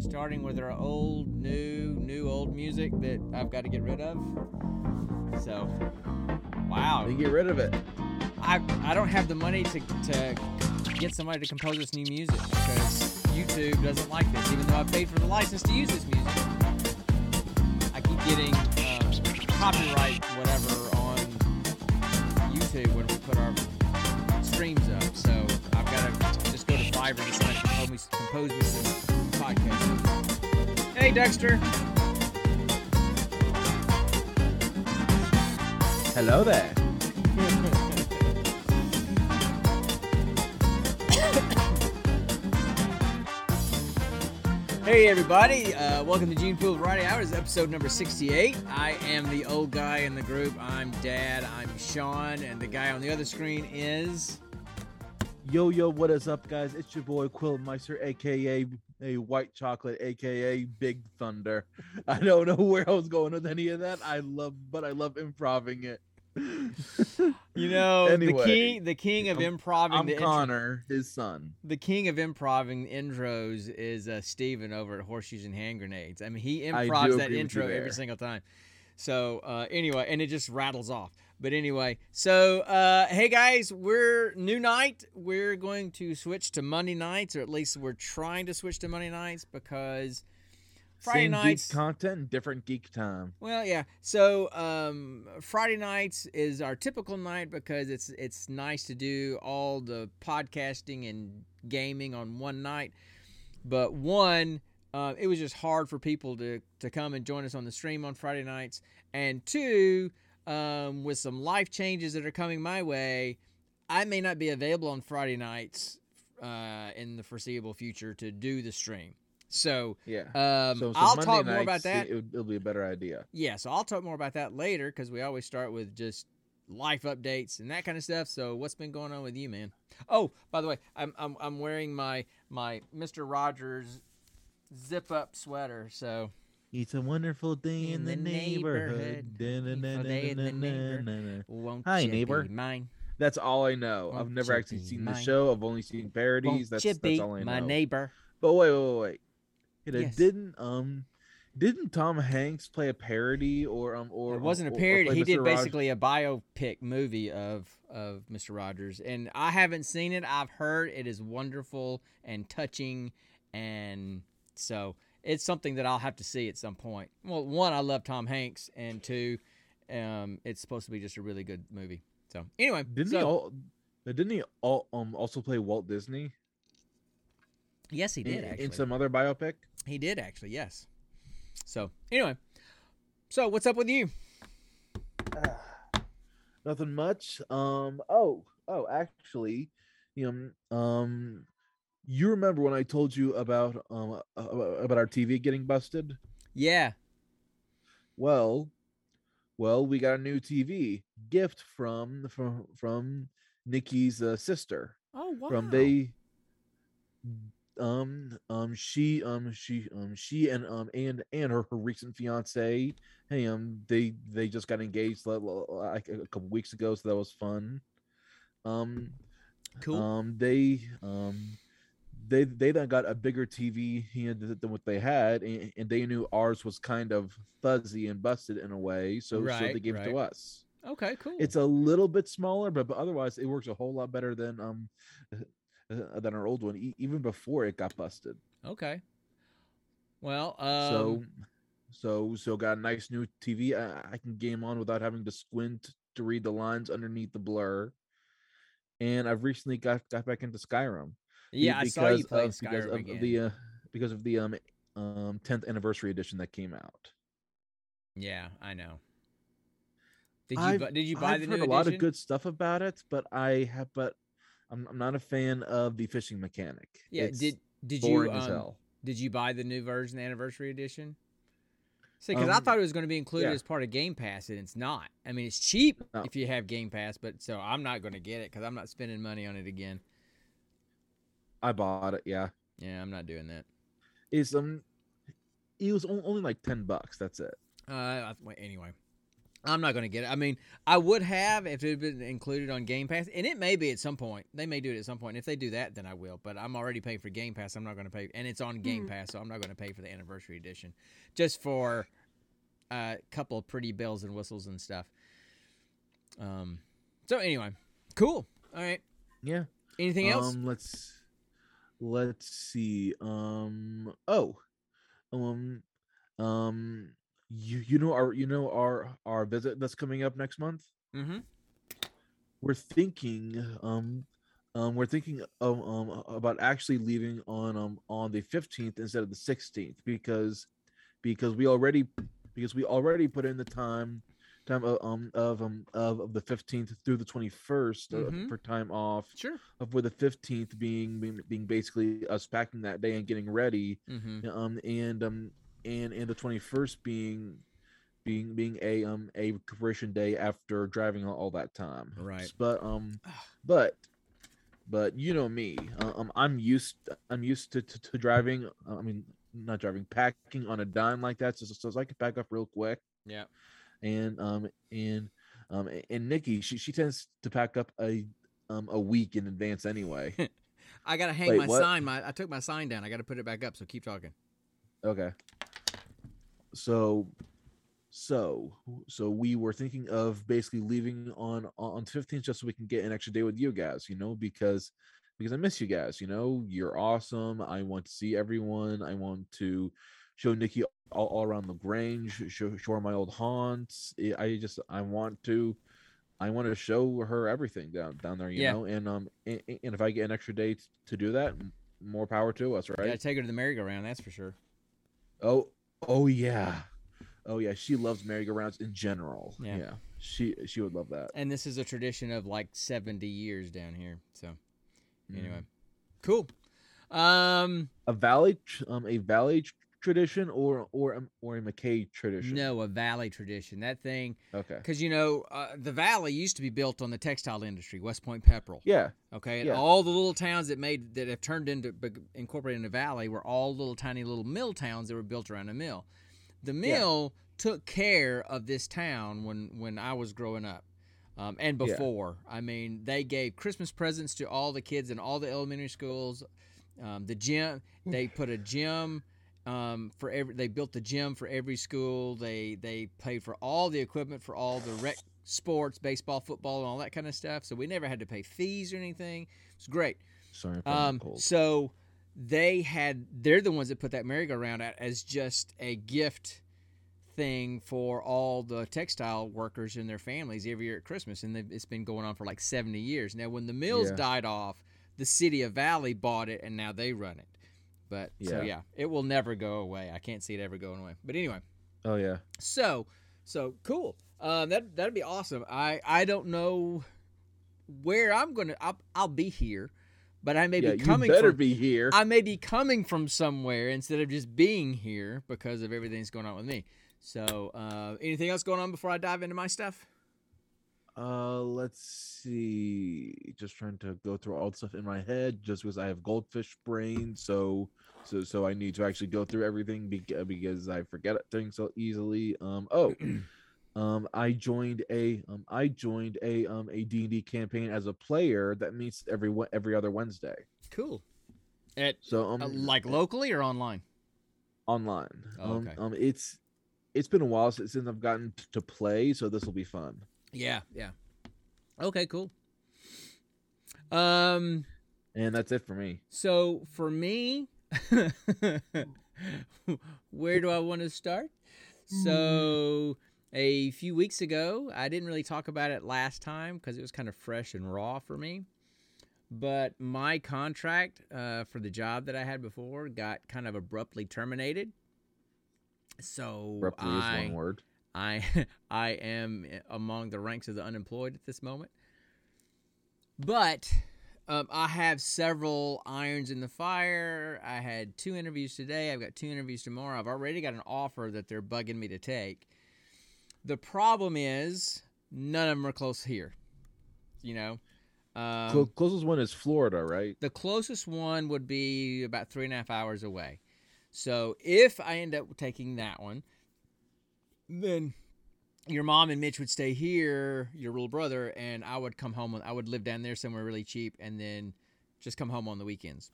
starting with our old, new, new, old music that I've got to get rid of. So, wow. You get rid of it. I I don't have the money to to get somebody to compose this new music because YouTube doesn't like this, even though I paid for the license to use this music. I keep getting um, copyright whatever on YouTube when we put our streams up. So I've got to just go to Fiverr and somebody compose me, compose me some podcast. Hey Dexter. Hello there. Hey everybody, uh, welcome to Gene Pool Variety Hours, episode number 68. I am the old guy in the group. I'm Dad, I'm Sean, and the guy on the other screen is... Yo, yo, what is up, guys? It's your boy Quillmeister, aka a white chocolate, aka Big Thunder. I don't know where I was going with any of that. I love, but I love improving it. You know, Anyway, the king the king of I'm- improving I'm the intro- Connor, his son. the king of improving intros is uh, Steven over at Horseshoes and Hand Grenades. I mean, he improvs that agree with you intro every single time. So uh, anyway, and it just rattles off. But anyway, so uh, hey guys, we're new night. We're going to switch to Monday nights, or at least we're trying to switch to Monday nights because Friday Same nights. geek content, different geek time. Well, yeah. So um, Friday nights is our typical night because it's it's nice to do all the podcasting and gaming on one night. But one, uh, it was just hard for people to to come and join us on the stream on Friday nights, and two, um, with some life changes that are coming my way, I may not be available on Friday nights uh, in the foreseeable future to do the stream. So Yeah. um, so, so I'll Monday talk more about that. It, will it'll be a better idea. Yeah, so I'll talk more about that later because we always start with just life updates and that kind of stuff. So what's been going on with you, man? Oh, by the way, I'm I'm, I'm wearing my my Mister Rogers zip up sweater. So It's a wonderful day in, In the, the neighborhood. won't Hi, neighbor. mine? That's all I know. I've never actually seen the show. I've only seen parodies. Won't That's that's all I know. my neighbor? But wait, wait, wait, wait. You know, Yes. didn't um, didn't Tom Hanks play a parody or um or it wasn't a parody. He Mr. did Rogers? basically a biopic movie of of Mr. Rogers, and I haven't seen it. I've heard it is wonderful and touching, and so it's something that I'll have to see at some point. Well, one, I love Tom Hanks, and two, um, it's supposed to be just a really good movie. So anyway, Didn't so, he all? uh, Didn't he all um also play Walt Disney yes, he in, did actually. in some other biopic? he did actually. Yes. So anyway, so what's up with you? Nothing much. Um. Oh. Oh. Actually, you know. Um. You remember when I told you about um about our TV getting busted? Yeah. Well, well, we got a new TV gift from from from Nikki's uh, sister. Oh wow. From they um um she um she um she and um and and her, her recent fiance hey um they they just got engaged li- li- like a couple weeks ago so that was fun um cool. um they um they they then got a bigger tv than what they had and, and they knew ours was kind of fuzzy and busted in a way so so they gave it to us okay. Cool. it's a little bit smaller but, but otherwise it works a whole lot better than um than our old one e- even before it got busted Okay. Well, um, so so so got a nice new tv I, I can game on without having to squint to read the lines underneath the blur and i've recently got got back into skyrim yeah, I saw you because of- because of again. the uh, because of the um um 10th anniversary edition that came out yeah, I know. Did you I've- bu- did you buy I've the heard new a lot of good stuff about it but i have but i'm, I'm not a fan of the fishing mechanic Yeah, It's did did you um, did you buy the new version, the anniversary edition? See, because I Um, thought it was going to be included yeah. as part of Game Pass, and it's not. I mean, it's cheap No. if you have Game Pass, but so I'm not going to get it because I'm not spending money on it again. I bought it yeah Yeah, I'm not doing that. it's um it was only like 10 bucks that's it Uh, anyway. I'm not going to get it. I mean, I would have if it had been included on Game Pass, and it may be at some point. They may do it at some point. If they do that, then I will. But I'm already paying for Game Pass. I'm not going to pay, and it's on Game Mhm. Pass, so I'm not going to pay for the anniversary edition, just for a couple of pretty bells and whistles and stuff. Um. So anyway, cool. All right. Yeah. Anything else? Um, let's let's see. Um. Oh. Um. Um. You you know our you know our our visit that's coming up next month. Mm-hmm. We're thinking. Um. Um. We're thinking of, um about actually leaving on um on the fifteenth instead of the sixteenth because because we already because we already put in the time time of um of um of, of the 15th through the 21st Mhm. uh, for time off Sure. of with the 15th being, being being basically us packing that day and getting ready Mm-hmm. um and um and and the 21st being being being a um a recuperation day after driving all, all that time Right. but um but but you know me uh, um i'm used i'm used to, to, to driving uh, i mean not driving packing on a dime like that so, so, so i can pack up real quick Yeah. And um and um and nikki she, she tends to pack up a um a week in advance anyway I gotta hang Wait, my what? sign. My I took my sign down. I gotta put it back up. So keep talking. Okay. So, so, so we were thinking of basically leaving on on fifteenth just so we can get an extra day with you guys, you know, because because I miss you guys. You know, you're awesome. I want to see everyone. I want to show Nikki all, all around the Grange, show show her my old haunts. I- just I want to. I want to show her everything down down there, you Yeah. know, and um, and, and if I get an extra day to do that, more power to us, right? Gotta take her to the merry-go-round. That's for sure. Oh, oh yeah, oh yeah. She loves merry-go-rounds in general. Yeah. Yeah, she she would love that. And this is a tradition of like 70 years down here. So Mm. anyway, cool. Um, a valley, um, a valley tradition or or um, or a McKay tradition. no, a valley tradition. That thing, Okay. because you know, uh, the valley used to be built on the textile industry, West Point Pepperell. Yeah. Okay, and Yeah. all the little towns that made that have turned into incorporated in the valley were all little tiny little mill towns that were built around a mill. The Yeah. mill took care of this town when when I was growing up, um, and Yeah. before. I mean, they gave Christmas presents to all the kids in all the elementary schools. Um, the gym, they put a gym. Um, for every, they built the gym for every school. They they paid for all the equipment for all the rec sports, baseball, football, and all that kind of stuff. So we never had to pay fees or anything. It's great. Sorry, Um, cold. so they had they're the ones that put that merry-go-round out as just a gift thing for all the textile workers and their families every year at Christmas, and it's been going on for like seventy years now. When the mills Yeah. died off, the city of Valley bought it, and now they run it. But so Yeah. yeah, it will never go away. I can't see it ever going away. But anyway, Oh yeah. so so cool. Um, that that'd be awesome. I I don't know where I'm gonna. I'll, I'll be here, but I may yeah. be You better from, be here. I may be coming from somewhere instead of just being here because of everything that's going on with me. So, uh, anything else going on before I dive into my stuff? Uh, let's see. Just trying to go through all the stuff in my head, just because I have goldfish brain, so so so I need to actually go through everything beca- because I forget things so easily. Um. Oh. Um, I joined a um, I joined a um a D and D campaign as a player that meets every every other Wednesday. Cool. At So um, uh, like locally or online? online. Oh, um, okay. um, it's it's been a while since, since I've gotten to play, so this will be fun. Yeah, yeah. Okay, cool. Um, And that's it for me. so for me, where do I want to start? So a few weeks ago, I didn't really talk about it last time because it was kind of fresh and raw for me. But my contract uh, for the job that I had before got kind of abruptly terminated. So Abruptly I, is one word. I I am among the ranks of the unemployed at this moment. But um, I have several irons in the fire. I had two interviews today. I've got two interviews tomorrow. I've already got an offer that they're bugging me to take. The problem is none of them are close here. You know, um, Clo- closest one is Florida, right? the closest one would be about three and a half hours away. So if I end up taking that one, then your mom and Mitch would stay here, your little brother, and I would come home. I would live down there somewhere really cheap, and then just come home on the weekends.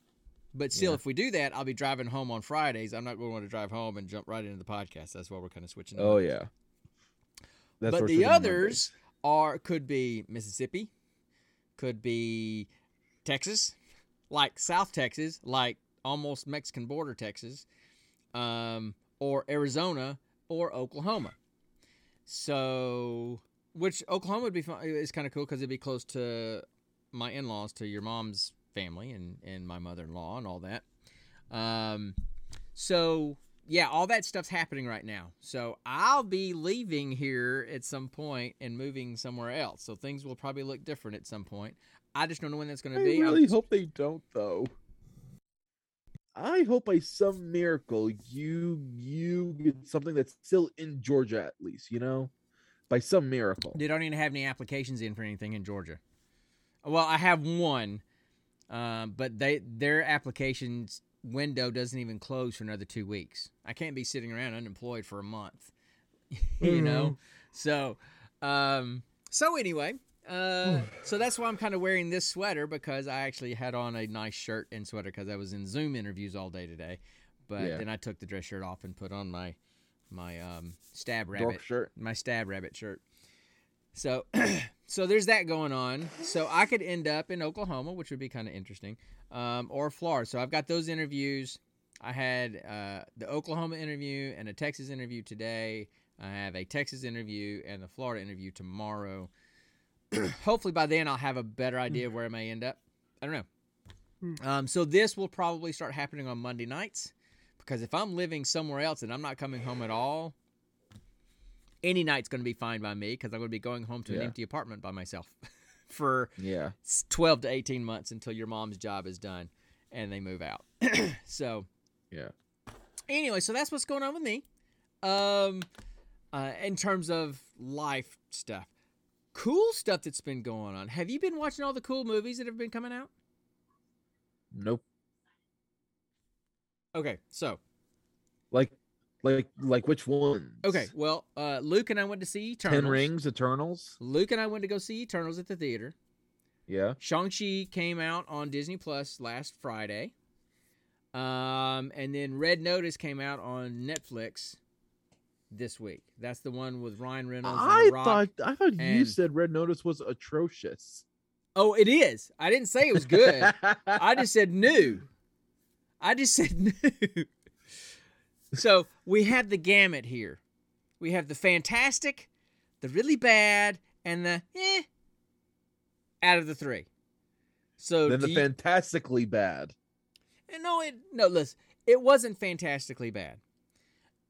But still, Yeah. if we do that, I'll be driving home on Fridays. I'm not going to want to drive home and jump right into the podcast. That's why we're kind of switching. Oh yeah. but the others are could be Mississippi, could be Texas, like South Texas, like almost Mexican border Texas, um, or Arizona or Oklahoma. So, which Oklahoma would be fun, is kind of cool because it'd be close to my in-laws, to your mom's family and and my mother-in-law and all that. Um, so yeah, all that stuff's happening right now. So I'll be leaving here at some point and moving somewhere else. So things will probably look different at some point. I just don't know when that's going to be. I'm- really hope they don't though. I hope by some miracle you you get something that's still in Georgia at least, you know? By some miracle. They don't even have any applications in for anything in Georgia. Well, I have one, um, but they their applications window doesn't even close for another two weeks. I can't be sitting around unemployed for a month, you know. So, um, so anyway, uh, so that's why I'm kind of wearing this sweater because I actually had on a nice shirt and sweater because I was in Zoom interviews all day today. But Yeah. then I took the dress shirt off and put on my my um, stab rabbit Dork shirt. my stab rabbit shirt. So so there's that going on. So I could end up in Oklahoma, which would be kind of interesting, um, or Florida. So I've got those interviews. I had uh, the Oklahoma interview and a Texas interview today. I have a Texas interview and the Florida interview tomorrow. Hopefully by then I'll have a better idea of where I may end up. I don't know. Um, so this will probably start happening on Monday nights because if I'm living somewhere else and I'm not coming home at all, any night's going to be fine by me because I'm going to be going home to an empty apartment by myself for Yeah. 12 to 18 months until your mom's job is done and they move out. so, Yeah. anyway, so that's what's going on with me. Um, uh, in terms of life stuff, cool stuff that's been going on. Have you been watching all the cool movies that have been coming out? Nope. Okay, so Like like like which ones? okay, well, uh, Luke and I went to see Eternals. Ten Rings, Eternals. Luke and I went to go see Eternals at the theater. Yeah. Shang-Chi came out on Disney Plus last Friday. Um, and then Red Notice came out on Netflix this week. That's the one with Ryan Reynolds and I thought I thought you said Red Notice was atrocious. Oh, it is. I didn't say it was good. I just said new. I just said new. so we have the gamut here. We have the fantastic, the really bad, and the eh out of the three. So then the you- fantastically bad. And No, it no. Listen, it wasn't fantastically bad.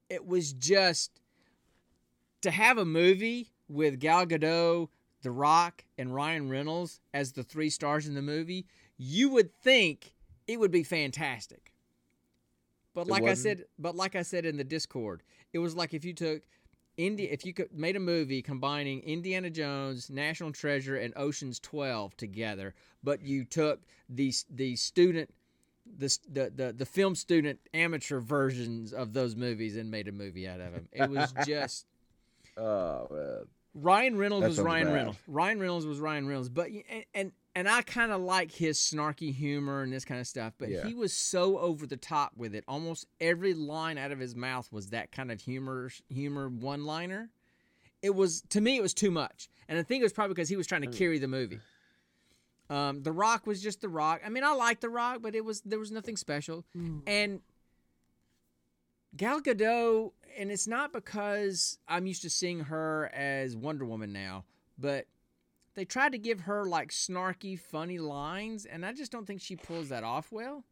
It was just to have a movie with Gal Gadot, The Rock, and Ryan Reynolds as the three stars in the movie. You would think it would be fantastic. But It like I said, but like I said in the Discord, it was like if you took India, if you could made a movie combining Indiana Jones, National Treasure, and Ocean's Twelve together, but you took the the student, the the the, the film student amateur versions of those movies and made a movie out of them. It was just Oh man. Ryan Reynolds That was Ryan bad. Reynolds. Ryan Reynolds was Ryan Reynolds, but and and, and I kind of like his snarky humor and this kind of stuff. But Yeah. he was so over the top with it. Almost every line out of his mouth was that kind of humor humor one liner. It was to me, it was too much, and I think it was probably because he was trying to Mm. carry the movie. Um, the Rock was just The Rock. I mean, I like The Rock, but it was there was nothing special. And Gal Gadot, and it's not because I'm used to seeing her as Wonder Woman now, but they tried to give her like snarky, funny lines, and I just don't think she pulls that off well.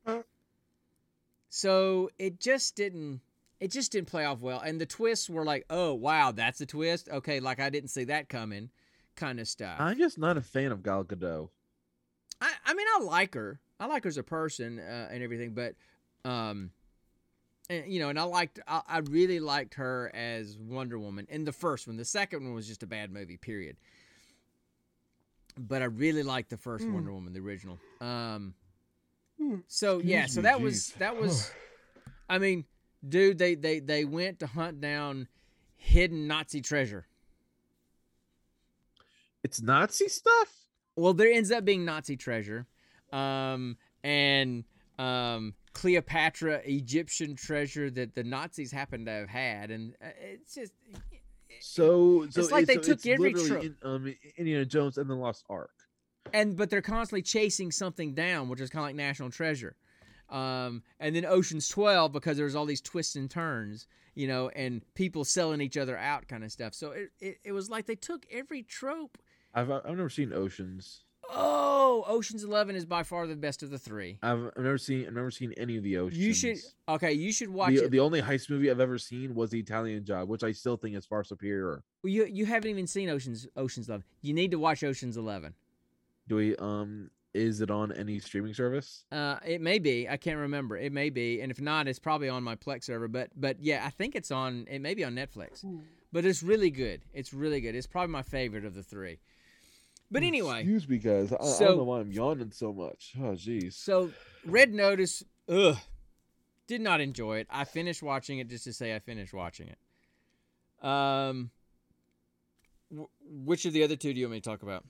So it just didn't. It just didn't play off well, and the twists were like, "Oh wow, that's a twist." Okay, like I didn't see that coming, kind of stuff. I'm just not a fan of Gal Gadot. I, I mean, I like her. I like her as a person uh, and everything, but, um, and, you know, and I liked, I, I really liked her as Wonder Woman in the first one. The second one was just a bad movie, period. But I really liked the first Hmm. Wonder Woman, the original. Um, Hmm. so yeah, so me, that was that was, I mean, dude, they they they went to hunt down hidden Nazi treasure. It's Nazi stuff. Well, there ends up being Nazi treasure, um, and um, Cleopatra Egyptian treasure that the Nazis happen to have had, and uh, it's just So, so It's like they so took every trope. in, um, Indiana Jones and the Lost Ark. and but they're constantly chasing something down, which is kind of like National Treasure. Um, and then Ocean's Twelve because there's all these twists and turns, you know, and people selling each other out, kind of stuff. So it, it, it was like they took every trope. I've I've never seen Oceans. Oh, Ocean's Eleven is by far the best of the three. I've, I've never seen I've never seen any of the Oceans. You should okay. You should watch The, it. the only heist movie I've ever seen was The Italian Job, which I still think is far superior. Well, you you haven't even seen Ocean's Ocean's Eleven. You need to watch Ocean's Eleven. Do we um is it on any streaming service? Uh, it may be. I can't remember. It may be, and if not, it's probably on my Plex server. But but yeah, I think it's on. It may be on Netflix. But it's really good. It's really good. It's probably my favorite of the three. But anyway, excuse me, guys. I, I don't know why I'm yawning so much. Oh, jeez. so Red Notice, ugh, did not enjoy it. I finished watching it just to say I finished watching it. Um, wh- which of the other two do you want me to talk about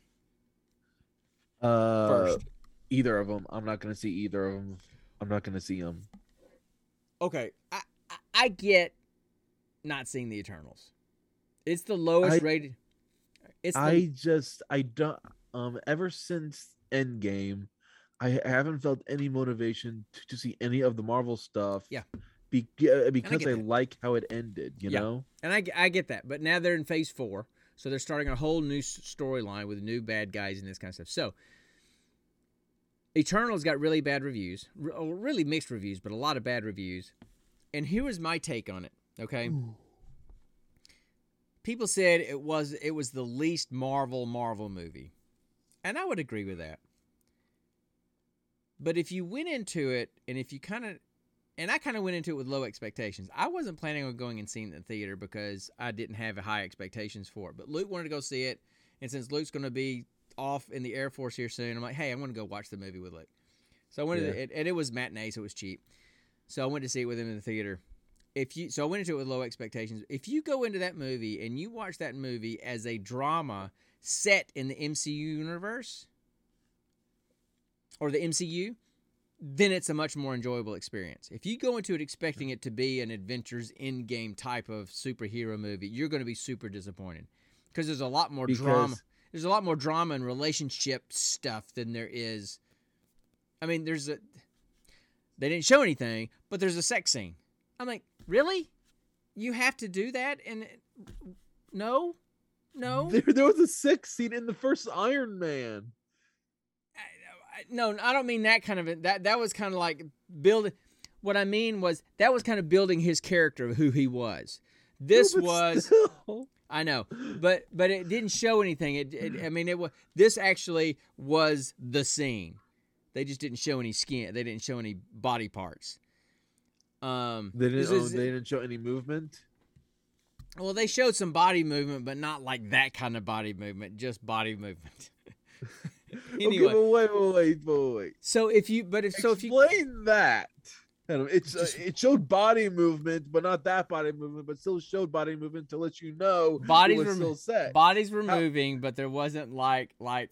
Uh, first? either of them. I'm not gonna see either of them. I'm not gonna see them. Okay, I, I I get not seeing the Eternals. It's the lowest I- rated. It's the, I just I don't um ever since Endgame, I haven't felt any motivation to, to see any of the Marvel stuff. Yeah. Be, uh, because get I, like how it ended. You Yeah. know. and I, I get that, but now they're in phase four, so they're starting a whole new storyline with new bad guys and this kind of stuff. So, Eternals got really bad reviews, re- oh, really mixed reviews, but a lot of bad reviews. And here is my take on it. Okay, people said it was it was the least Marvel Marvel movie, and I would agree with that. But if you went into it, and if you kind of and I kind of went into it with low expectations. I wasn't planning on going and seeing it in the theater because I didn't have high expectations for it. But Luke wanted to go see it, and since Luke's going to be off in the Air Force here soon, I'm like, hey, I'm going to go watch the movie with Luke. So I went, to the, and it was matinee, so it was cheap. So I went to see it with him in the theater. If you, so I went into it with low expectations. If you go into that movie and you watch that movie as a drama set in the MCU universe or the MCU, then it's a much more enjoyable experience. If you go into it expecting it to be an adventures in game type of superhero movie, you're going to be super disappointed because there's a lot more drama. There's a lot more drama and relationship stuff than there is. I mean, there's a. They didn't show anything, but there's a sex scene. I'm like, really? You have to do that? And no, no. There, there was a sex scene in the first Iron Man. I- I- no, I don't mean that kind of that. That was kind of like building. What I mean was that was kind of building his character of who he was. This No, was still. I know, but but it didn't show anything. It, it I mean it was this actually was the scene. They just didn't show any skin. They didn't show any body parts. Um, They didn't. is- they didn't show any movement. well, they showed some body movement, but not like that kind of body movement. Just body movement. anyway, Okay, wait, wait, wait, wait, so if you, but if so, if you Explain that. It's uh, it showed body movement, but not that body movement, but still showed body movement to let you know Bodies were still set. bodies were How- moving, but there wasn't like like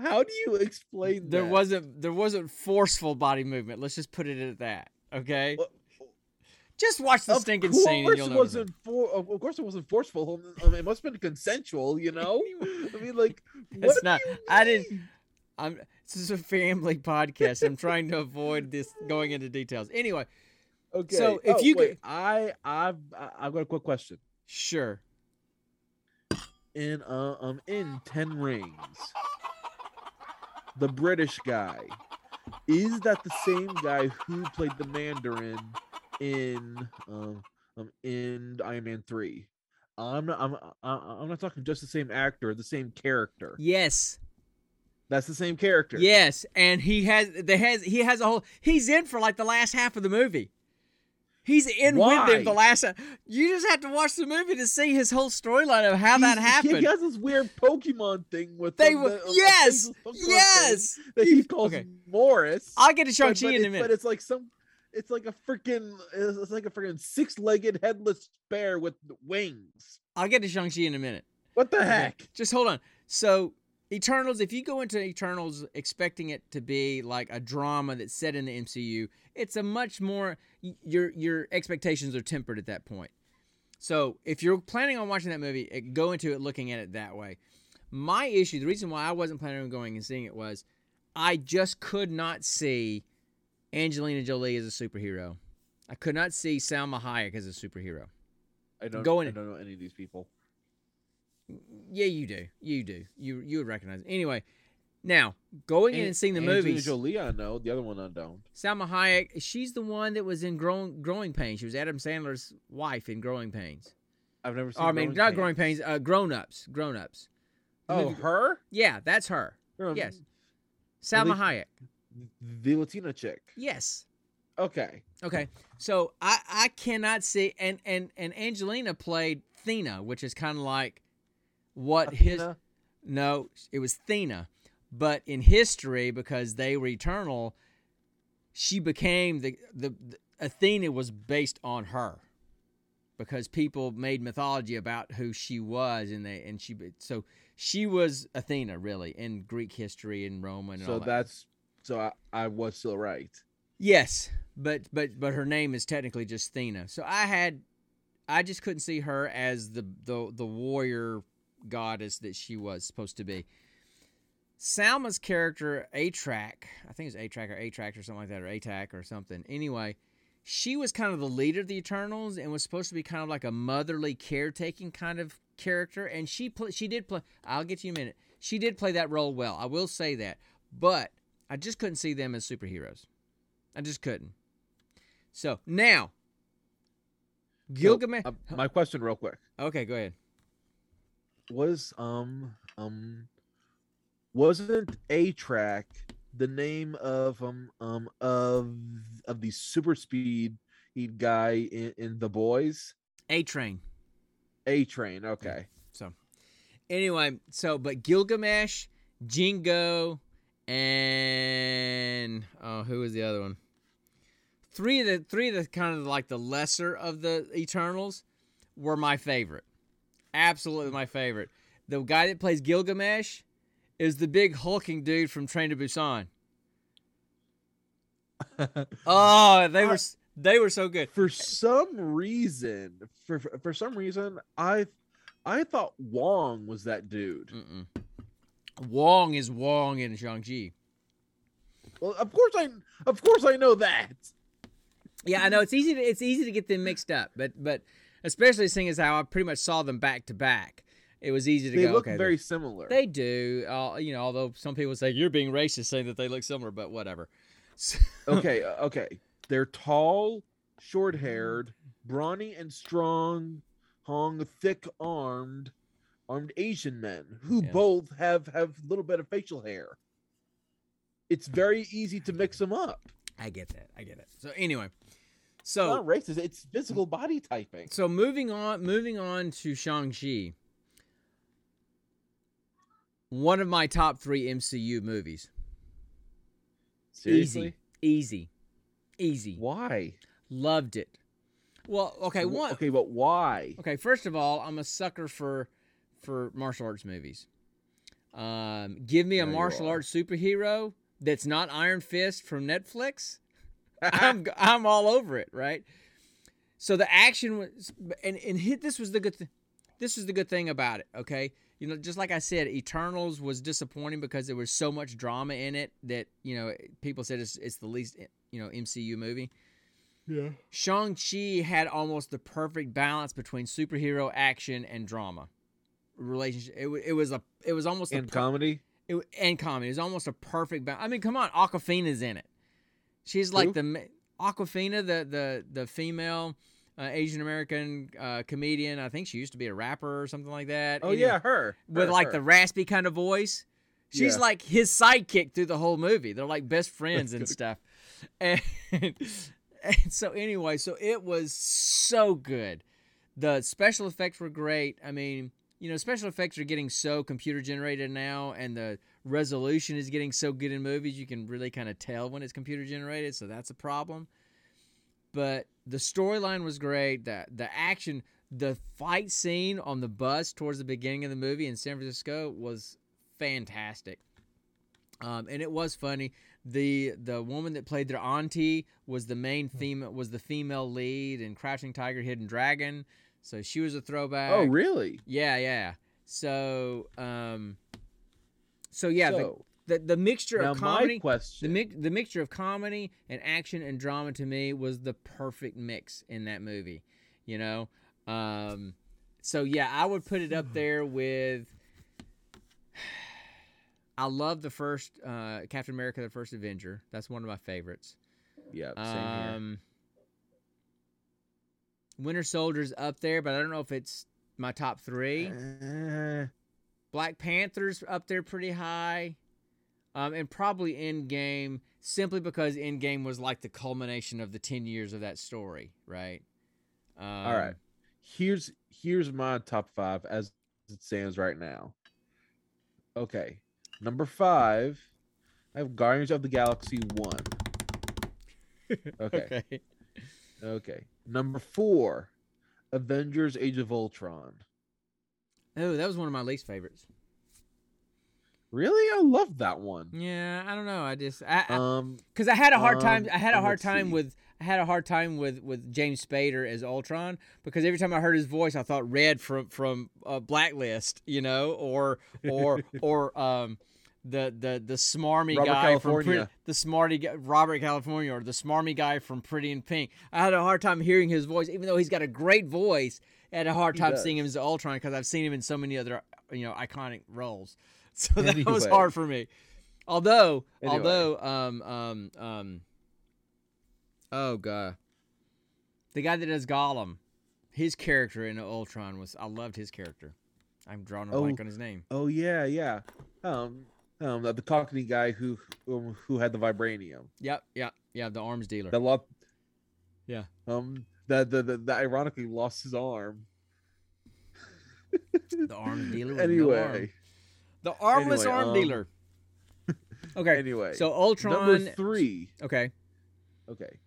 How do you explain there that? wasn't there wasn't forceful body movement. Let's just put it at that. Okay. Well, Just watch the stinking scene and you'll know. what I'm saying. wasn't for. Of course, it wasn't forceful. I mean, it must have been consensual. You know. I mean, like, It's not- you I didn't-? I'm this is a family podcast. I'm trying to avoid this going into details. Anyway, Okay. So, if oh, you wait, could- I, I've, I- I've got a quick question. sure. In, uh, um, in Ten Rings, the British guy, is that the same guy who played the Mandarin in, um, um in Iron Man three? I'm not, I'm, I'm not talking just the same actor, the same character. Yes. That's the same character. Yes, and he has the has he has a whole he's in for like the last half of the movie. He's in with Why? them the last. time. You just have to watch the movie to see his whole storyline of how that He's- He, happened. has this weird Pokemon thing with They were the- yes, yes. that he calls Okay. Morris. I'll get to Shang Chi in a minute. but it's like some, it's like a freaking, it's like a freaking six-legged headless bear with wings. I'll get to Shang Chi in a minute. What the Okay, heck? Just hold on. So Eternals, if you go into Eternals expecting it to be like a drama that's set in the MCU, it's a much more your your expectations are tempered at that point. So if you're planning on watching that movie, eh, go into it looking at it that way. My issue, the reason why I wasn't planning on going and seeing it was, I just could not see Angelina Jolie as a superhero. I could not see Salma Hayek as a superhero. I don't. Go in- I don't know any of these people. Yeah, you do. You do. You you would recognize it. Anyway, now going in and seeing the Angelina movies. Jolie, I know. The other one I don't. Salma Hayek, she's the one that was in Growing Growing Pains. She was Adam Sandler's wife in Growing Pains. I've never seen. Or, I mean, Growing not Pains. Growing Pains. Uh, Grown Ups. Grown Ups. The Oh, her? yeah, that's her. Um, Yes. Salma they- Hayek. The Latina chick. Yes. Okay. Okay. So I I cannot see and and and Angelina played Thena, which is kind of like what his No, it was Thena. But in history, because they were eternal, she became the, the, the Athena was based on her. Because people made mythology about who she was, and they and she so she was Athena really in Greek history and Roman. And So all that. that's so I, I was still right. Yes, but but but her name is technically just Thena. So I had, I just couldn't see her as the the the warrior goddess that she was supposed to be. Salma's character, Atrac, I think it's Atrac or Atrac or something like that, or Atac or something. Anyway, she was kind of the leader of the Eternals and was supposed to be kind of like a motherly, caretaking kind of character. And she pl- she did play. I'll get you a minute. She did play that role well. I will say that, but I just couldn't see them as superheroes. I just couldn't. So now, So, Gilgamesh. uh, my question, real quick, okay, go ahead. Was um um wasn't a track the name of um um of of the super speed guy in, in the boys? A Train. A train. Okay. So, anyway, so but Gilgamesh, Jingo, and oh, who was the other one? Three of the three of the kind of like the lesser of the Eternals were my favorite. Absolutely my favorite. The guy that plays Gilgamesh is the big hulking dude from Train to Busan. Oh, they were they were so good. for some reason, for for- for some reason, I I thought Wong was that dude. Mm-mm. Wong is Wong in Shang-Chi. Well, of course I of course I know that. Yeah, I know it's easy to it's easy to get them mixed up, but but especially seeing as how I pretty much saw them back to back, it was easy to They go. look okay, very similar. They do, uh, you know. Although some people say you're being racist saying that they look similar, but whatever. okay, uh, okay. They're tall, short-haired, brawny and strong, hung, thick-armed, armed Asian men who Yeah. both have have a little bit of facial hair. It's very easy to mix them up. I get that. I get it. So anyway, so not racist. It's physical body typing. so moving on, moving on to Shang Chi. One of my top three MCU movies. Seriously, Easy, easy. why? Loved it. Well, okay, one. Okay, but why? Okay, first of all, I'm a sucker for for martial arts movies. Um, give me a martial arts superhero that's not Iron Fist from Netflix. I'm g- I'm all over it, right? So the action was, and and hit, this was the good thing. This was the good thing about it. Okay, you know, just like I said, Eternals was disappointing because there was so much drama in it that you know people said it's it's the least eh, you know MCU movie. yeah. Shang-Chi had almost the perfect balance between superhero action and drama relationship. It, wa- it was a it was almost a And per- comedy. it, and comedy. It was almost a perfect balance. I mean, come on, Awkwafina's in it. She's like Who? the Awkwafina, the the the female uh, Asian American uh, comedian. I think she used to be a rapper or something like that. Oh yeah, her. with Her, like her. the raspy kind of voice. She's Yeah. like his sidekick through the whole movie. They're like best friends and stuff. And, and so anyway, so it was so good. The special effects were great. I mean, you know, special effects are getting so computer generated now and the resolution is getting so good in movies you can really kind of tell when it's computer generated, so that's a problem. But the storyline was great. The the action the fight scene on the bus towards the beginning of the movie in San Francisco was fantastic. Um, and it was funny. The the woman that played their auntie was the main Hmm. female was the female lead in Crouching Tiger, Hidden Dragon. So she was a throwback. Oh, really? Yeah, yeah. So um, so yeah, the, So, the the mixture now of comedy, the mix, the mixture of comedy and action and drama to me was the perfect mix in that movie. You know, um, so yeah, I would put it up there with. I love the first uh, Captain America: The First Avenger. That's one of my favorites. yeah, same here. Um, Winter Soldier's up there, but I don't know if it's my top three. Eh, Black Panther's up there pretty high. Um, and probably Endgame simply because Endgame was like the culmination of the 10 years of that story, right? Um, all right. Here's here's my top five as it stands right now. Okay, number five, I have Guardians of the Galaxy one. Okay. Okay. Okay. Number four, Avengers: Age of Ultron. Oh, that was one of my least favorites. Really, I love that one. Yeah, I don't know. I just I, I, Um, because I had a hard time. Um, I had a hard time see. with. I had a hard time with with James Spader as Ultron because every time I heard his voice, I thought Red from from uh, Blacklist, you know, or or or um the the the smarmy Robert guy from Pretty, the smarty guy, Robert California or the smarmy guy from Pretty in Pink. I had a hard time hearing his voice, even though he's got a great voice. I had a hard time seeing him as Ultron because I've seen him in so many other you know iconic roles. So that was hard for me. Although, Anyway. although, um, um, um, oh god, the guy that does Gollum, his character in Ultron was I loved his character. I'm drawing a Oh. blank on his name. oh yeah, yeah. Um, um, the, the Cockney guy who who who had the vibranium. Yep, yep, yeah, the arms dealer. That lot. Yeah. Um, that the, the, that ironically lost his arm. The arm dealer. With no arm. Anyway, the armless anyway, arm um, dealer. Okay, anyway. so Ultron. number three. Okay, Okay.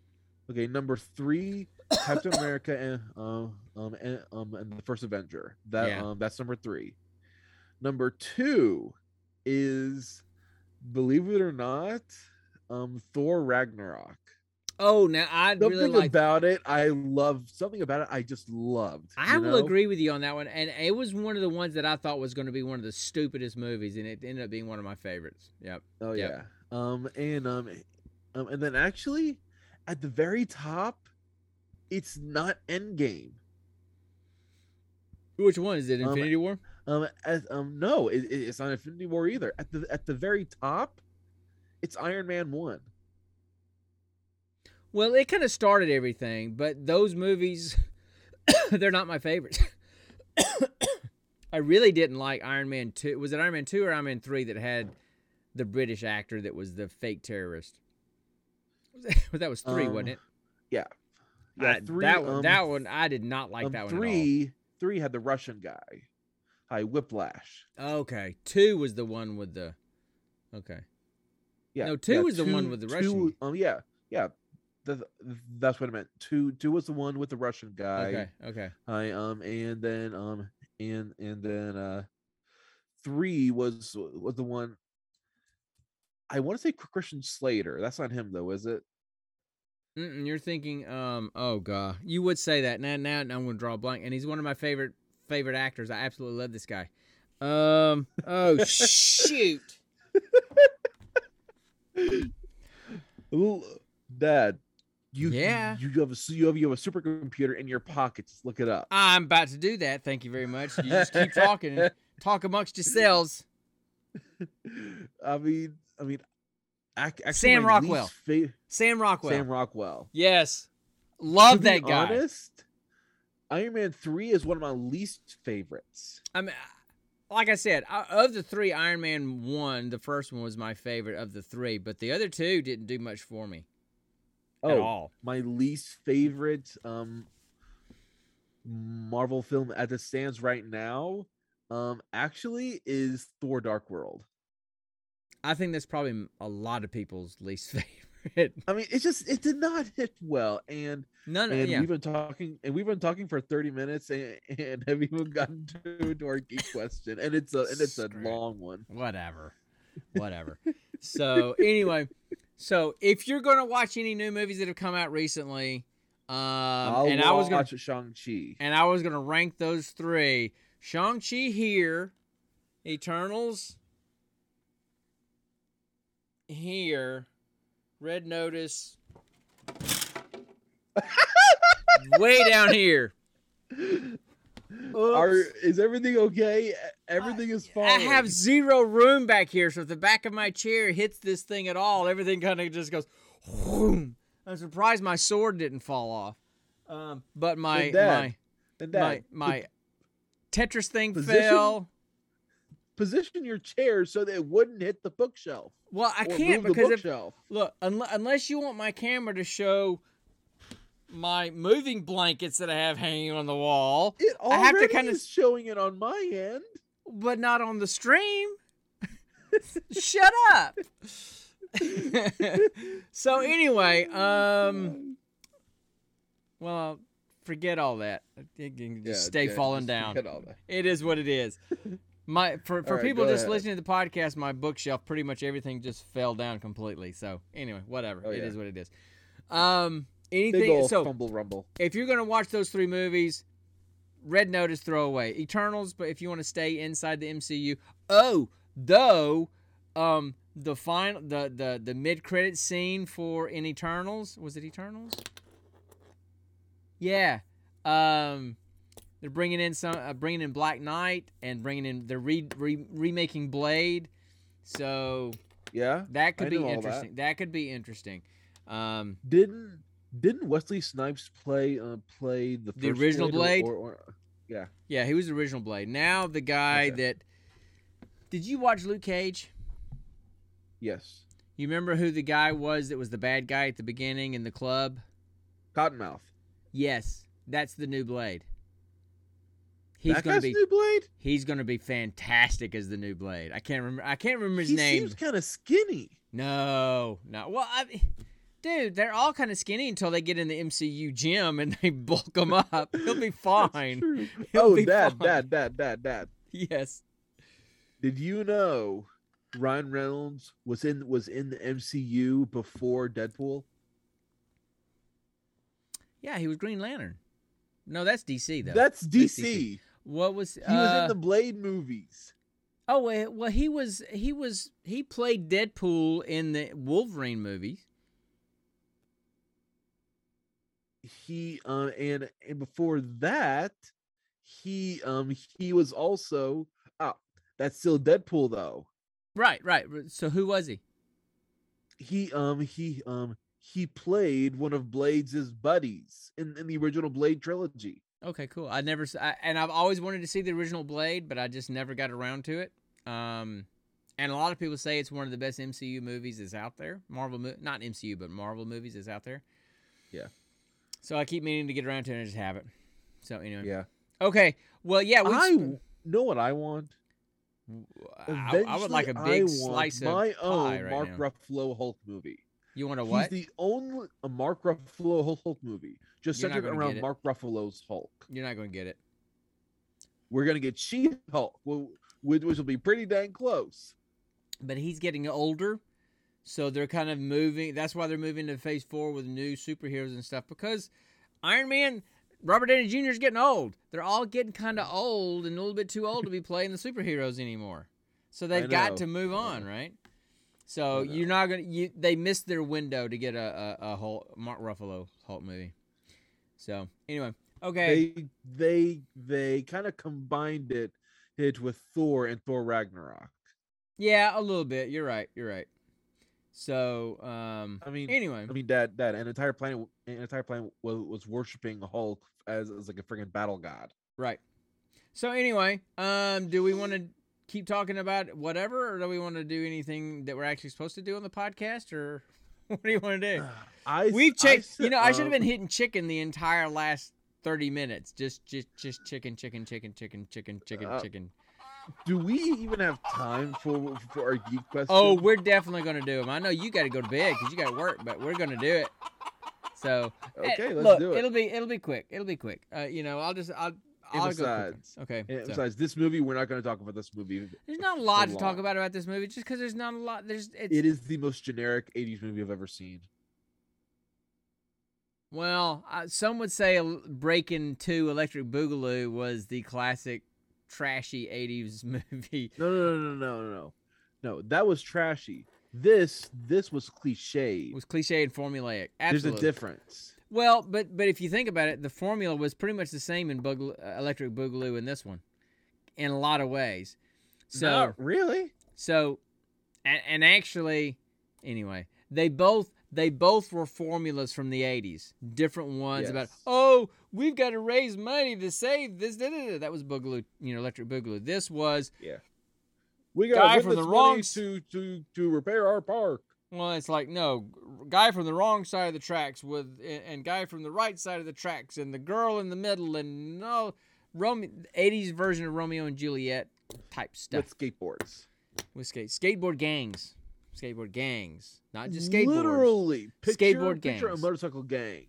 Okay, number three, Captain America and um um and um and the first Avenger. That Yeah. um that's number three. Number two is believe it or not, um Thor Ragnarok. Oh now I Something really like. about it, I love something about it I just loved. I will know? agree with you on that one, and it was one of the ones that I thought was going to be one of the stupidest movies, and it ended up being one of my favorites. Yep. Oh Yep. yeah. Um and um um and then actually at the very top, it's not Endgame. Which one is it? Um, Infinity War. Um, as, um, no, it- it's not Infinity War either. At the at the very top, it's Iron Man one. Well, it kind of started everything, but those movies, they're not my favorites. I really didn't like Iron Man 2. Was it Iron Man 2 or Iron Man 3 that had the British actor that was the fake terrorist? Was that, that was 3, wasn't Um, it? Yeah, I- three. that, one, um, that one, I did not like um, that one three. Three had the Russian guy, hi Whiplash. Okay. 2 was the one with the. Okay. Yeah, No, two yeah, was the one with the two- Russian- Um, yeah, yeah. Th- th- that's what I meant. Two, two was the one with the Russian guy. Okay. Okay. Hi, um, and then um, and and then uh, three was was the one. I want to say Christian Slater. That's not him though, is it? Mm-mm, you're thinking, um, oh god, you would say that. Now, now, now I'm gonna draw a blank, and he's one of my favorite favorite actors. I absolutely love this guy. Um, oh shoot, Dad, you Yeah. you, you have a you have you have a supercomputer in your pocket. Just look it up. I'm about to do that. Thank you very much. You just keep talking, and talk amongst yourselves. I mean, I mean, actually, Sam Rockwell. fa- Sam Rockwell. Sam Rockwell. yes, love to be that guy. Honest, Iron Man three is one of my least favorites. I mean, like I said, of the three, Iron Man one, the first one was my favorite of the three, but the other two didn't do much for me at Oh, all. my least favorite um Marvel film as it stands right now, um, actually is Thor: Dark World. I think that's probably a lot of people's least favorite. I mean, it just it did not hit well, and none. no, and yeah. we've been talking and we've been talking for 30 minutes and, and have even gotten to, to our geek question and it's a and it's a long one whatever whatever so anyway so if you're gonna watch any new movies that have come out recently um and i was gonna watch shang-chi. and i was gonna rank those three shang-chi here eternals here red notice way down here Are is everything okay? Everything is fine. I have zero room back here, so if the back of my chair hits this thing at all, everything kind of just goes. Whoom. I'm surprised my sword didn't fall off. Um, but my my my my Tetris thing position- fell. position your chair so that it wouldn't hit the bookshelf. Well, I can't because if look unless, unless you want my camera to show my moving blankets that I have hanging on the wall, it I have to already kinda is showing it on my end. but not on the stream. Shut up. so anyway, um, well, forget all that. It can just stay yeah, falling just down. all that. It is what it is. My for, for right, people just ahead. listening to the podcast, my bookshelf, pretty much everything just fell down completely. So anyway, whatever. Oh, It yeah. is what it is. Um, anything. So fumble rumble. if you're gonna watch those three movies, Red Notice throw away. Eternals, but if you want to stay inside the MCU, oh, though, um, the final, the the the mid credit scene for in Eternals was it Eternals? Yeah, um, they're bringing in some, uh, bringing in Black Knight and bringing in they're re, re, remaking Blade, so Yeah. that could I be all that. interesting. That. could be interesting. Um, Didn't didn't Wesley Snipes play uh play the The original or- Blade? Or, or, yeah. Yeah, he was the original Blade. Now the guy Okay. that did you watch Luke Cage? Yes. You remember who the guy was that was the bad guy at the beginning in the club? Cottonmouth. Yes, that's the new Blade. He's that gonna guy's be new Blade. he's gonna be fantastic as the new Blade. I can't remember I can't remember his he name. He seems kind of skinny. No, no. Well, I, dude, they're all kind of skinny until they get in the MCU gym and they bulk them up. He'll be fine. He'll oh, be dad, fine. dad, dad, dad, dad. Yes. Did you know Ryan Reynolds was in was in the MCU before Deadpool? Yeah, he was Green Lantern. No, that's DC though. That's That's DC. DC. what was He was uh, in the Blade movies. Oh well, he was he was he played Deadpool in the Wolverine movies. He uh, and and before that, he um he was also ah that's still Deadpool though. Right, right. So who was he? He um he um he played one of Blade's buddies in, in the original Blade trilogy. Okay, cool. I never I and I've always wanted to see the original Blade, but I just never got around to it. Um, and a lot of people say it's one of the best MCU movies that's out there. Marvel, mo- not MCU, but Marvel movies is out there. Yeah. So I keep meaning to get around to it, and I just have it. So anyway. Yeah. Okay. Well, yeah. We I know what I want. I, I would like a big slice of my own right Mark now. Ruffalo Hulk movie. You want a what? He's the only a Mark Ruffalo Hulk- movie, just You're centered around. Mark Ruffalo's Hulk. You're not going to get it. We're gonna get She Hulk, which will be pretty dang close. but he's getting older so they're kind of moving that's why they're moving to phase four with new superheroes and stuff because iron man robert downey jr is getting old. They're all getting kind of old and a little bit too old to be playing the superheroes anymore. So they've got to move on right? So you're not gonna you they missed their window to get a a, a Hulk, mark ruffalo hulk movie. So anyway okay. They they they kind of combined it it with Thor and Thor Ragnarok. yeah a little bit. You're right you're right so um I mean, anyway I mean, Dad, Dad, an entire planet, an entire planet was, was worshiping Hulk as, as like a freaking battle god. Right. So anyway, um, do we want to keep talking about whatever, or do we want to do anything that we're actually supposed to do on the podcast, or what do you want to do? I We've checked. You know, I should have um, been hitting chicken the entire last thirty minutes. Just, just, just chicken, chicken, chicken, chicken, chicken, chicken, Uh, chicken. Do we even have time for for our geek question? Oh, we're definitely gonna do them. I know you got to go to bed because you got to work, but we're gonna do it. So eh, okay, let's look, do it. it'll be it'll be quick. It'll be quick. Uh, you know, I'll just I'll I'll And go Okay. So- besides this movie, we're not going to talk about this movie. There's not a lot to talk about about this movie, just because there's not a lot. There's it's It is the most generic '80s movie I've ever seen. well, uh, some would say Breakin' Two Electric Boogaloo was the classic trashy '80s movie. No, no, no, no, no, no, no. No, that was trashy. This this was cliche. It was cliche and formulaic. There's a difference. Well, but but if you think about it, the formula was pretty much the same in Boogaloo, uh, Electric Boogaloo in this one, in a lot of ways. So Not really. so, and, and actually, anyway, they both they both were formulas from the '80s, different ones about oh we've got to raise money to save this. Da, da, da. That was Boogaloo, you know, Electric Boogaloo. This was yeah. We Guy got from from the wrong money to to to repair our park. well, it's like no guy from the wrong side of the tracks with and guy from the right side of the tracks and the girl in the middle and no Romeo '80s version of Romeo and Juliet type stuff with skateboards. with skate skateboard gangs, skateboard gangs, not just skateboards. Literally, picture, Skateboard picture a motorcycle gang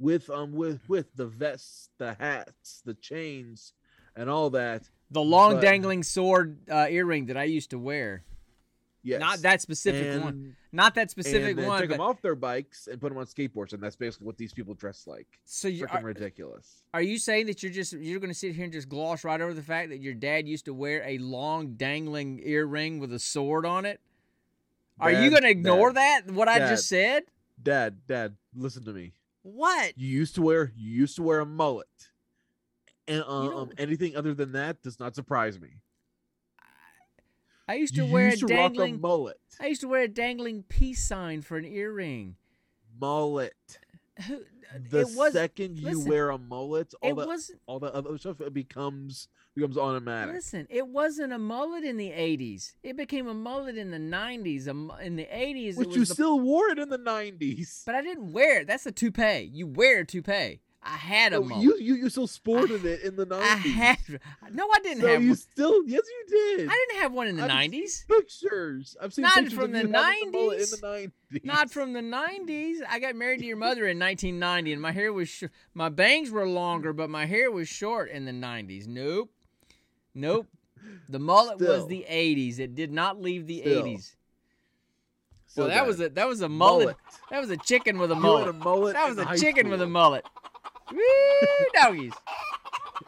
with um with with the vests, the hats, the chains, and all that. The long But- dangling sword uh, earring that I used to wear. Yes, Not that specific and, one. Not that specific and one. take them off their bikes and put them on skateboards, and that's basically what these people dress like. so you, are, ridiculous. are you saying that you're just you're going to sit here and just gloss right over the fact that your dad used to wear a long dangling earring with a sword on it? Are you going to ignore Dad, that? What I just said? Dad, Dad, listen to me. What? You used to wear you used to wear a mullet, and uh, um, anything other than that does not surprise me. I used to You wear used a to dangling. mullet, I used to wear a dangling peace sign for an earring. mullet. Who? The it was. second you listen, wear a mullet, all the all the other stuff it becomes becomes automatic. Listen, it wasn't a mullet in the '80s. It became a mullet in the '90s. In the '80s, But it was you the still wore it in the nineties. But I didn't wear it. That's a toupee. You wear a toupee. I had a oh, mullet. you, you you still sported it in the I nineties. had. No, I didn't so have. you one. still yes you did. I didn't have one in the '90s. pictures. I've seen Not pictures from of the you having mullet 90s. In the nineties. Not from the '90s. I got married to your mother in 1990, and my hair was sh- my bangs were longer, but my hair was short in the '90s. Nope, nope. The mullet was the '80s. It did not leave the '80s. Still Well, that was a that was a mullet. mullet. That was a chicken with a mullet. a mullet. That was a chicken with a mullet. Woo, doggies.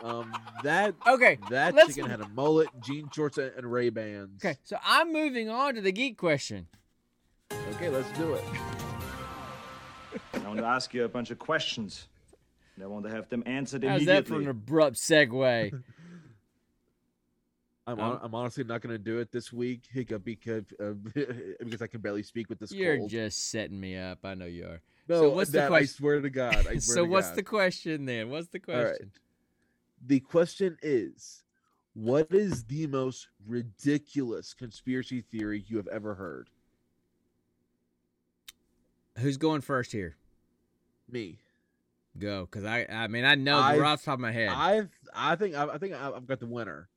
Um, that Okay, that let's- chicken had a mullet, jean shorts, and, and Ray Bans. okay. So I'm moving on to the geek question. Okay, let's do it. I want to ask you a bunch of questions. And I want to have them answered How's that for an abrupt segue? I'm, Um, hon- I'm honestly not gonna do it this week, Hiccup, because uh, because I can barely speak with this You're cold. just setting me up. I know you are. No, so what's the Dad, I question? swear to God. I swear so to what's God. the question then? What's the right. question? The question is, what is the most ridiculous conspiracy theory you have ever heard? Who's going first here? Me. Go, because I I mean I know I've- off the top of my head. I I think I, I think I've got the winner.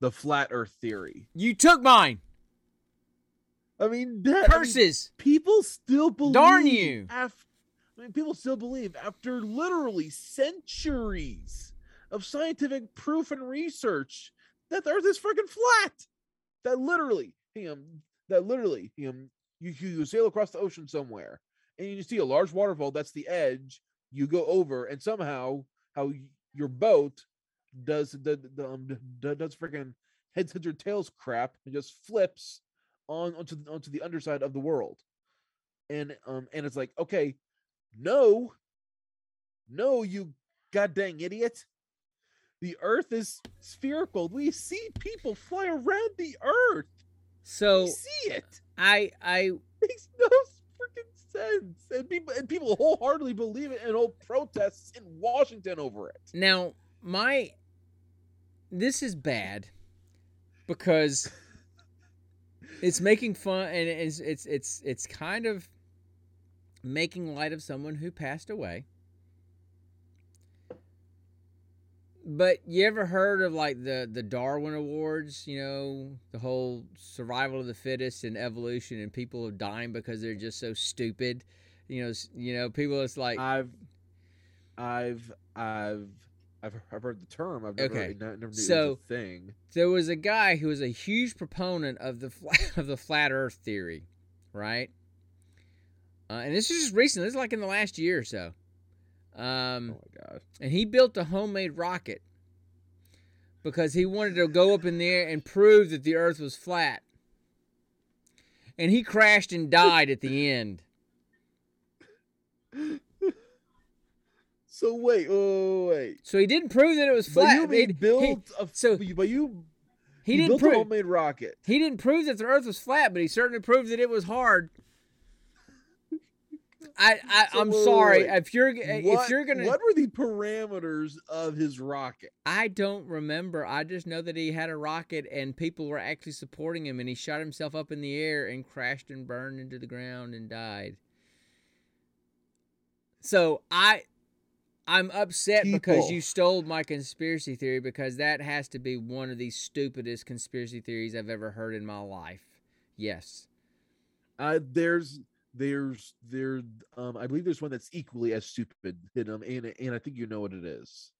The flat Earth theory. you took mine. I mean, that, I mean, Curses. people still believe. Darn you. After, I mean, people still believe after literally centuries of scientific proof and research that the Earth is freaking flat. That literally, him, that literally, you, you you sail across the ocean somewhere and you see a large waterfall. That's the edge. You go over, and somehow, how your boat does the, the um, does freaking heads heads or tails crap and just flips on onto the, onto the underside of the world. And um and it's like okay no no you god dang idiot. The earth is spherical. We see people fly around the earth. So we see it. I I makes no freaking sense. And people and people wholeheartedly believe it and hold protests in washington over it. Now my this is bad because it's making fun and it's it's it's it's kind of making light of someone who passed away. but you ever heard of like the the Darwin Awards? You know, the whole survival of the fittest and evolution, and people are dying because they're just so stupid. You know, you know, people. It's like I've, I've, I've, I've, I've heard the term. I've never, Okay. Never knew So- a thing. there was a guy who was a huge proponent of the flat, of the flat Earth theory, right? Uh, and this is just recent. This is like in the last year or so. Um, oh my god. and he built a homemade rocket because he wanted to go up in the air and prove that the Earth was flat. And he crashed and died at the end. So wait, oh wait. So he didn't prove that it was But flat. you He- mean he- built a so- but you he, didn't built a prove homemade rocket. he didn't prove that the Earth was flat, but he certainly proved that it was hard. I, I So wait, sorry wait. if you're what, if you're gonna what were the parameters of his rocket? I don't remember. I just know that he had a rocket and people were actually supporting him and he shot himself up in the air and crashed and burned into the ground and died. So I I'm upset because you stole my conspiracy theory because that has to be one of the stupidest conspiracy theories I've ever heard in my life. Yes. Uh, there's there's there um I believe there's one that's equally as stupid and um and, and I think you know what it is.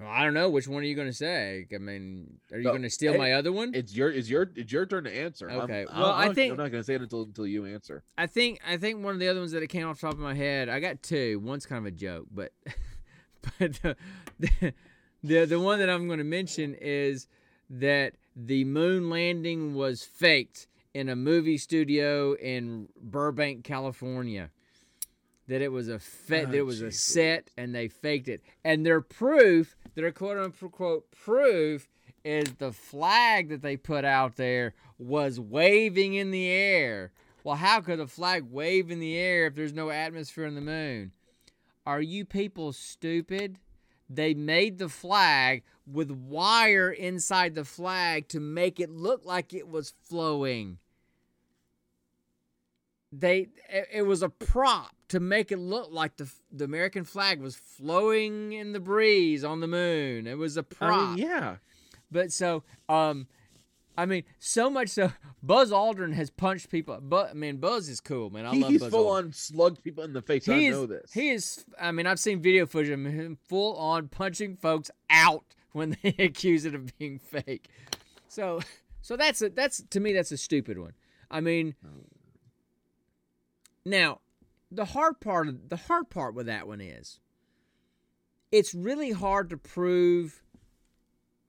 Well, I don't know which one are you going to say. I mean, are you No, going to steal hey, my other one? It's your it's your it's your turn to answer. Okay, I'm, well, I I'm- think- I'm not gonna say it until until you answer. I think I think one of the other ones that it came off the top of my head. I got two. One's kind of a joke, but but the the, the, the one that I'm going to mention is that the moon landing was faked in a movie studio in Burbank, California. That it was a fe- oh, that Oh, it was a set and they faked it. And their proof, their quote unquote proof is the flag that they put out there was waving in the air. Well, how could a flag wave in the air if there's no atmosphere on the moon? Are you people stupid? They made the flag with wire inside the flag to make it look like it was flowing. They it was a prop to make it look like the the American flag was flowing in the breeze on the moon. It was a prop. I mean, yeah. But so, um, I mean, so much so, Buzz Aldrin has punched people. But I mean, Buzz is cool, man. I He, love he's Buzz full Aldrin. on slugged people in the face. I is, know this. he is. I mean, I've seen video footage of him full on punching folks out when they accuse it of being fake. So, so that's a that's to me that's a stupid one. I mean, now the hard part of the hard part with that one is it's really hard to prove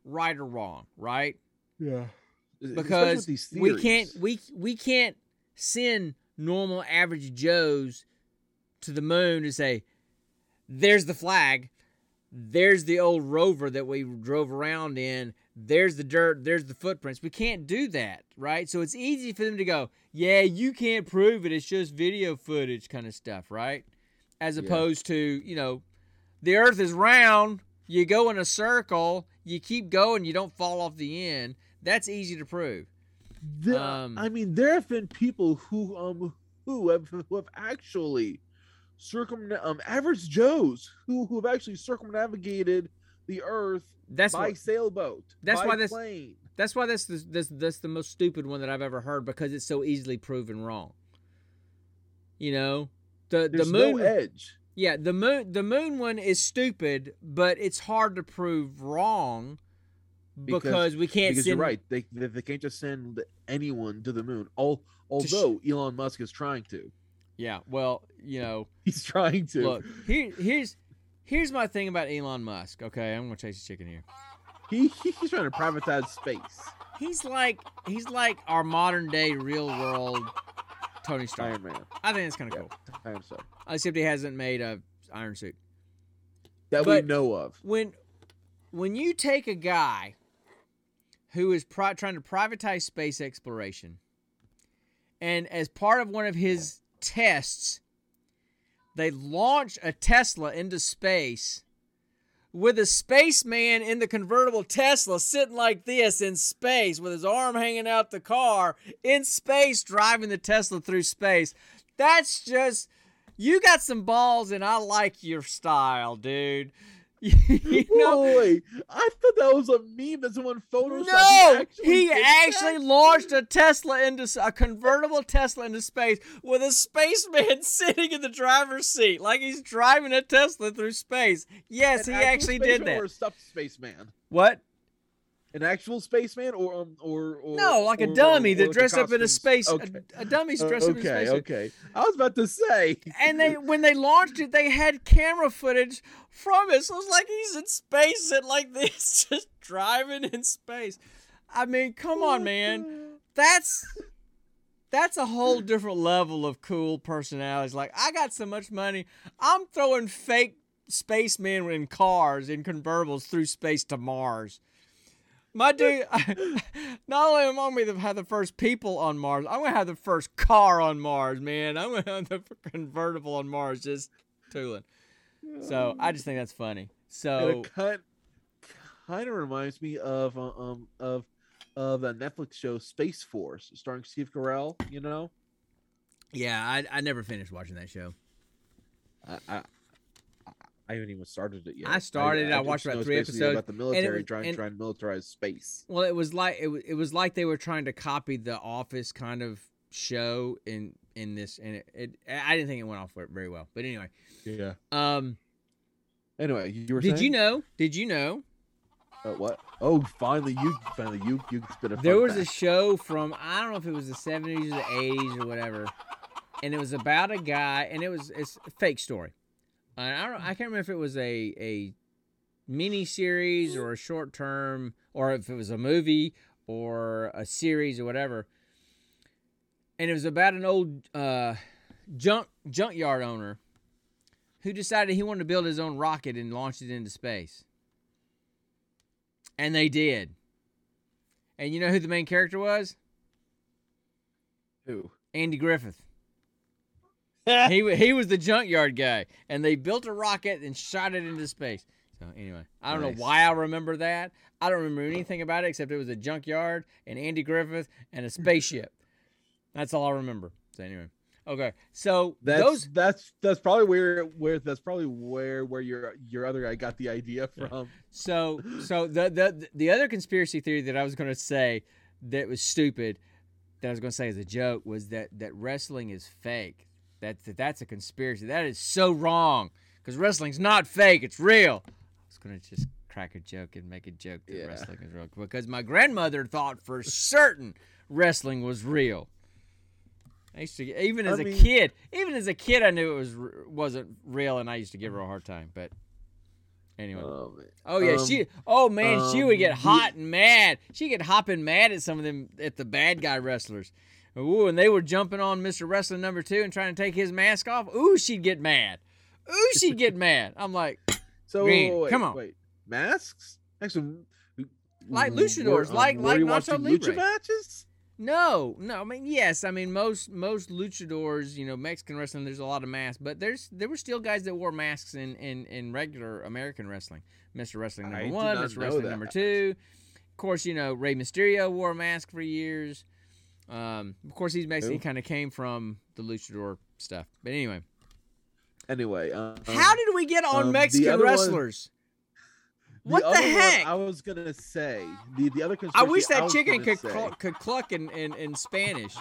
right or wrong, right? yeah. Because these we can't we we can't send normal average joes to the moon to say there's the flag there's the old rover that we drove around in there's the dirt there's the footprints. We can't do that right? So it's easy for them to go yeah you can't prove it. It's just video footage kind of stuff right? As Yeah. opposed to you know the earth is round. You go in a circle. You keep going. You don't fall off the end. That's easy to prove. The- Um, I mean, there have been people who um who have who have actually circum um average Joes who who have actually circumnavigated the Earth that's by what, sailboat. that's by why this- plane. that's why that's the, that's the most stupid one that I've ever heard because it's so easily proven wrong. You know, the There's the moon no edge. Yeah, the moon the moon one is stupid, but it's hard to prove wrong because, Because- we can't Because send you're right, they, they they can't just send anyone to the moon. All although Elon Musk is trying to, Yeah, well, you know, he's trying to. look, here here's here's my thing about Elon Musk. Okay, I'm gonna chase the chicken here. He he's trying to privatize space. He's like he's like our modern day real world Tony Stark. Iron Man. I think it's kind of Yeah. cool. I am so Except he hasn't made a iron suit. that But- we know of. when when you take a guy who is pri- trying to privatize space exploration and as part of one of his tests they launch a tesla into space with a spaceman in the convertible tesla sitting like this in space with his arm hanging out the car in space driving the tesla through space. That's just you got some balls and i like your style dude you know, Boy, I thought that was a meme that someone photoshopped. no, He he actually, actually that? launched a Tesla into a convertible Tesla into space with a spaceman sitting in the driver's seat, like he's driving a Tesla through space. Yes, An he actually did that. Or a stuffed spaceman. What? An actual spaceman, or um, or, or No, like a dummy or that dressed up in a space. a- Okay. A, dummy's Uh, dressed up in a okay, space. okay. I was about to say. And they, when they launched it, they had camera footage from it. So it's like he's in space and like this, just driving in space. I mean, come on, man. That's that's a whole different level of cool personalities. Like, I got so much money, I'm throwing fake spacemen in cars in convertibles through space to Mars. My dude, not only am I going to have the first people on Mars, I'm going to have the first car on Mars, man. I'm going to have the convertible on Mars just tooling. So I just think that's funny. So it kind of reminds me of uh, um of of a Netflix show Space Force starring Steve Carell. You know, yeah, I, I never finished watching that show. I I, I haven't even started it yet. I started it, I just watched about three episodes, about the it military was- trying and- trying to militarize space. Well, it was like it, wa- it was like they were trying to copy the Office kind of show in in this, and it, it I didn't think it went off very well. But anyway, Yeah. um, Anyway, you were did you know? Did you know Uh, what? Oh, finally you finally you you spit a there was a show from I don't know if it was the seventies or the eighties or whatever, and it was about a guy, and it was it's a fake story. I don't I can't remember if it was a a mini series or a short term, or if it was a movie or a series or whatever. And it was about an old uh, junk junkyard owner who decided he wanted to build his own rocket and launch it into space. And they did. And you know who the main character was? Who? Andy Griffith. He he was the junkyard guy, and they built a rocket and shot it into space. So anyway, I don't Nice. know why I remember that. I don't remember anything about it except it was a junkyard and Andy Griffith and a spaceship. That's all I remember. So anyway, okay. So That's those that's that's probably where where that's probably where where your your other guy got the idea from. So so the the the other conspiracy theory that I was going to say that was stupid that I was going to say as a joke was that that wrestling is fake. That, that that's a conspiracy. That is so wrong because wrestling's not fake. It's real. I was going to just crack a joke and make a joke that Yeah. wrestling is real because my grandmother thought for certain wrestling was real. I used to even I as a mean- kid, even as a kid, I knew it was wasn't real, and I used to give her a hard time. But anyway, Oh. Oh yeah, Um, she. Oh man, she would get um, the- hot and mad. She get hopping mad at some of them at the bad guy wrestlers. Ooh, and they were jumping on Mr. Wrestling number two and trying to take his mask off. Ooh, she'd get mad. Ooh, she'd get mad. I'm like, So Green, wait, come on. wait, masks? Actually, Like luchadors, um, like- like Nacho Libre. lucha matches? no, no. I mean, yes. I mean, most most luchadors, you know, Mexican wrestling, there's a lot of masks, but there's there were still guys that wore masks in in, in regular American wrestling. Mr. Wrestling number did one, Mr. Wrestling that. number two. Of course, you know Rey Mysterio wore a mask for years. Um, of course, he's basically Who? kind of came from the luchador stuff. But anyway, Anyway, um, how did we get on um, the Mexican other one- wrestlers? what the, heck? I was gonna say the the other I wish that was chicken could cl- could cluck in, in, in Spanish.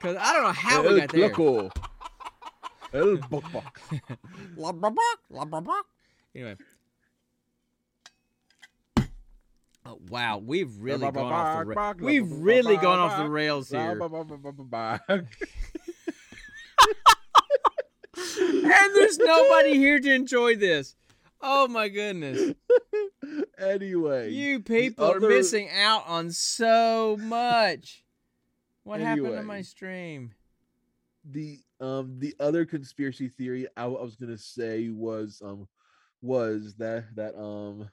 Cause I don't know how we El got there. Clucko. El Bok-Bok. La bra bra, la bra. Anyway. Oh, wow, we've really gone off the ra- we've really gone off the rails here, and there's nobody here to enjoy this. Oh my goodness, anyway, you people are missing out on so much. What happened to my stream? the um the other conspiracy theory I was gonna say was um was that that um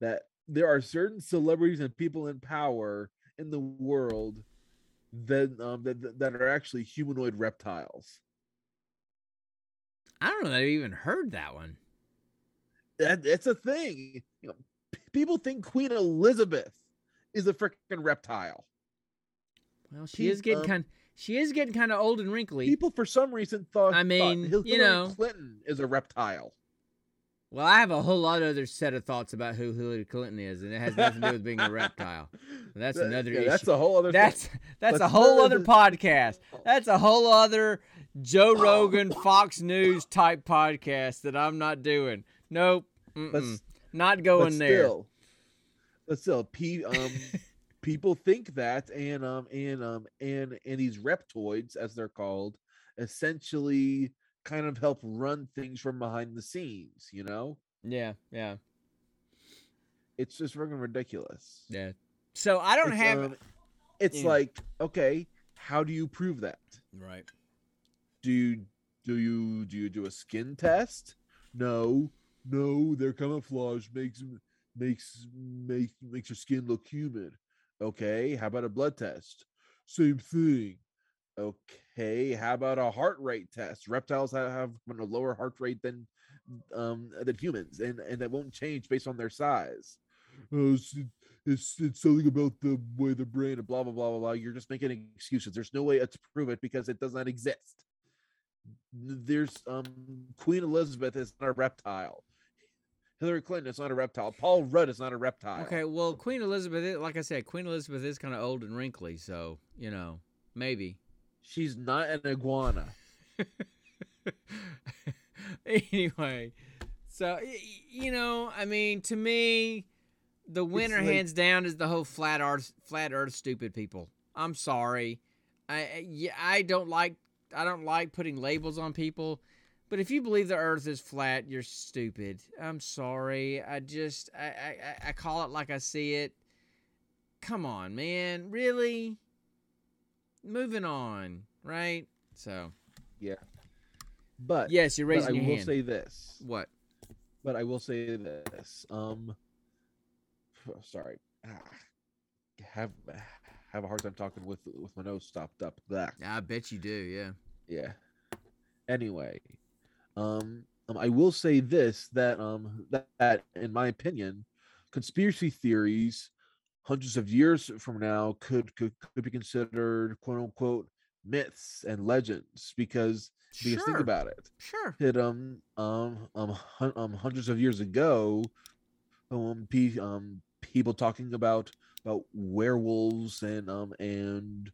that there are certain celebrities and people in power in the world that um that that- are actually humanoid reptiles. I don't know. that I've even heard that one. That it's a thing. You know, people think Queen Elizabeth is a freaking reptile. Well, she is getting um, kind. She is getting kind of old and wrinkly. People for some reason thought I thought mean, Hillary you know. Clinton is a reptile. Well, I have a whole lot of other set of thoughts about who Hillary Clinton is, and it has nothing to do with being a reptile. That's That- another yeah, issue. That's a whole other. That's thing. that's a whole other podcast. That's a whole other Joe Rogan, Fox News type podcast that I'm not doing. Nope, But not but going there. still, but still, pe- um, people think that, and um, and um, and and these reptoids, as they're called, essentially kind of help run things from behind the scenes. You know, Yeah, yeah, it's just freaking ridiculous. yeah. So I don't it's, have um, it's Yeah. like okay, how do you prove that? right. Do you do you do you do a skin test? No, no, their camouflage makes makes makes makes your skin look human. Okay, how about a blood test? Same thing. Okay, how about a heart rate test? Reptiles ha- have a lower heart rate than um than humans, and and that won't change based on their size. Oh, it's, it's it's something about the way the brain and blah blah blah blah blah. You're just making excuses. There's no way to prove it because it does not exist. There's um Queen Elizabeth is not a reptile. Hillary Clinton is not a reptile. Paul Rudd is not a reptile. Okay, well, Queen Elizabeth, like I said, Queen Elizabeth is kind of old and wrinkly, so you know, maybe. She's not an iguana. anyway, so you know, I mean, to me, the winner like- hands down is the whole flat Earth, flat Earth stupid people. I'm sorry, I yeah, I don't like I don't like putting labels on people. But if you believe the Earth is flat, you're stupid. I'm sorry. I just I, I- I call it like I see it. Come on, man. Really? Moving on, right? So yeah. But yes, you're but I raising your will hand. say this. what? But I will say this. Um sorry. Ah, have have a hard time talking with with my nose stopped up. That I bet you do. Yeah. yeah. Anyway, um, um, I will say this that um that, that in my opinion, conspiracy theories hundreds of years from now could could, could be considered quote unquote myths and legends because because think about it Sure. that um um um, um hundreds of years ago um, pe- um people talking about about werewolves and um and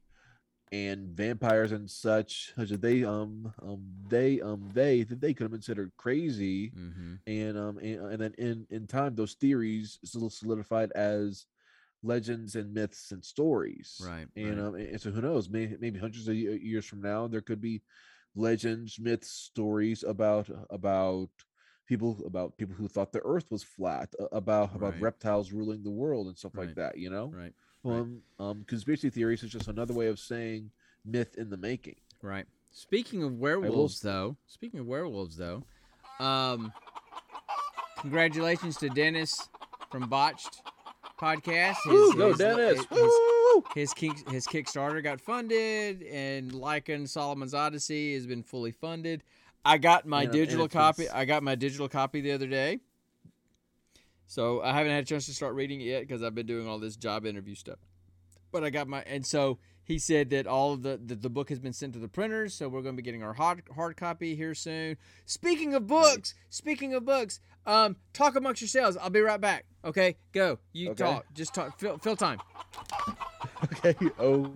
and vampires and such they um um they um they they could have been considered crazy Mm-hmm. and um and, and then in in time those theories still solidified as legends and myths and stories Right. and right. um and so who knows maybe, maybe hundreds of years from now there could be legends myths stories about about people about people who thought the earth was flat uh, about about Right. reptiles ruling the world and stuff Right. like that you know right. right. um um conspiracy theories is just another way of saying myth in the making Right. Speaking of werewolves, though. Speaking of werewolves, though. Um. Congratulations to Dennis from Botched Podcast. His, Woo, go his- dennis his- his kick, his Kickstarter got funded, and Lycan Solomon's Odyssey has been fully funded. I got my Yeah, digital copy. I got my digital copy the other day. So I haven't had a chance to start reading it yet because I've been doing all this job interview stuff. But I got my and so he said that all of the, the the book has been sent to the printers, so we're going to be getting our hard hard copy here soon. Speaking of books, speaking of books, um, talk amongst yourselves. I'll be right back. Okay, go. You Okay. talk. Just talk. Fill, fill time. okay oh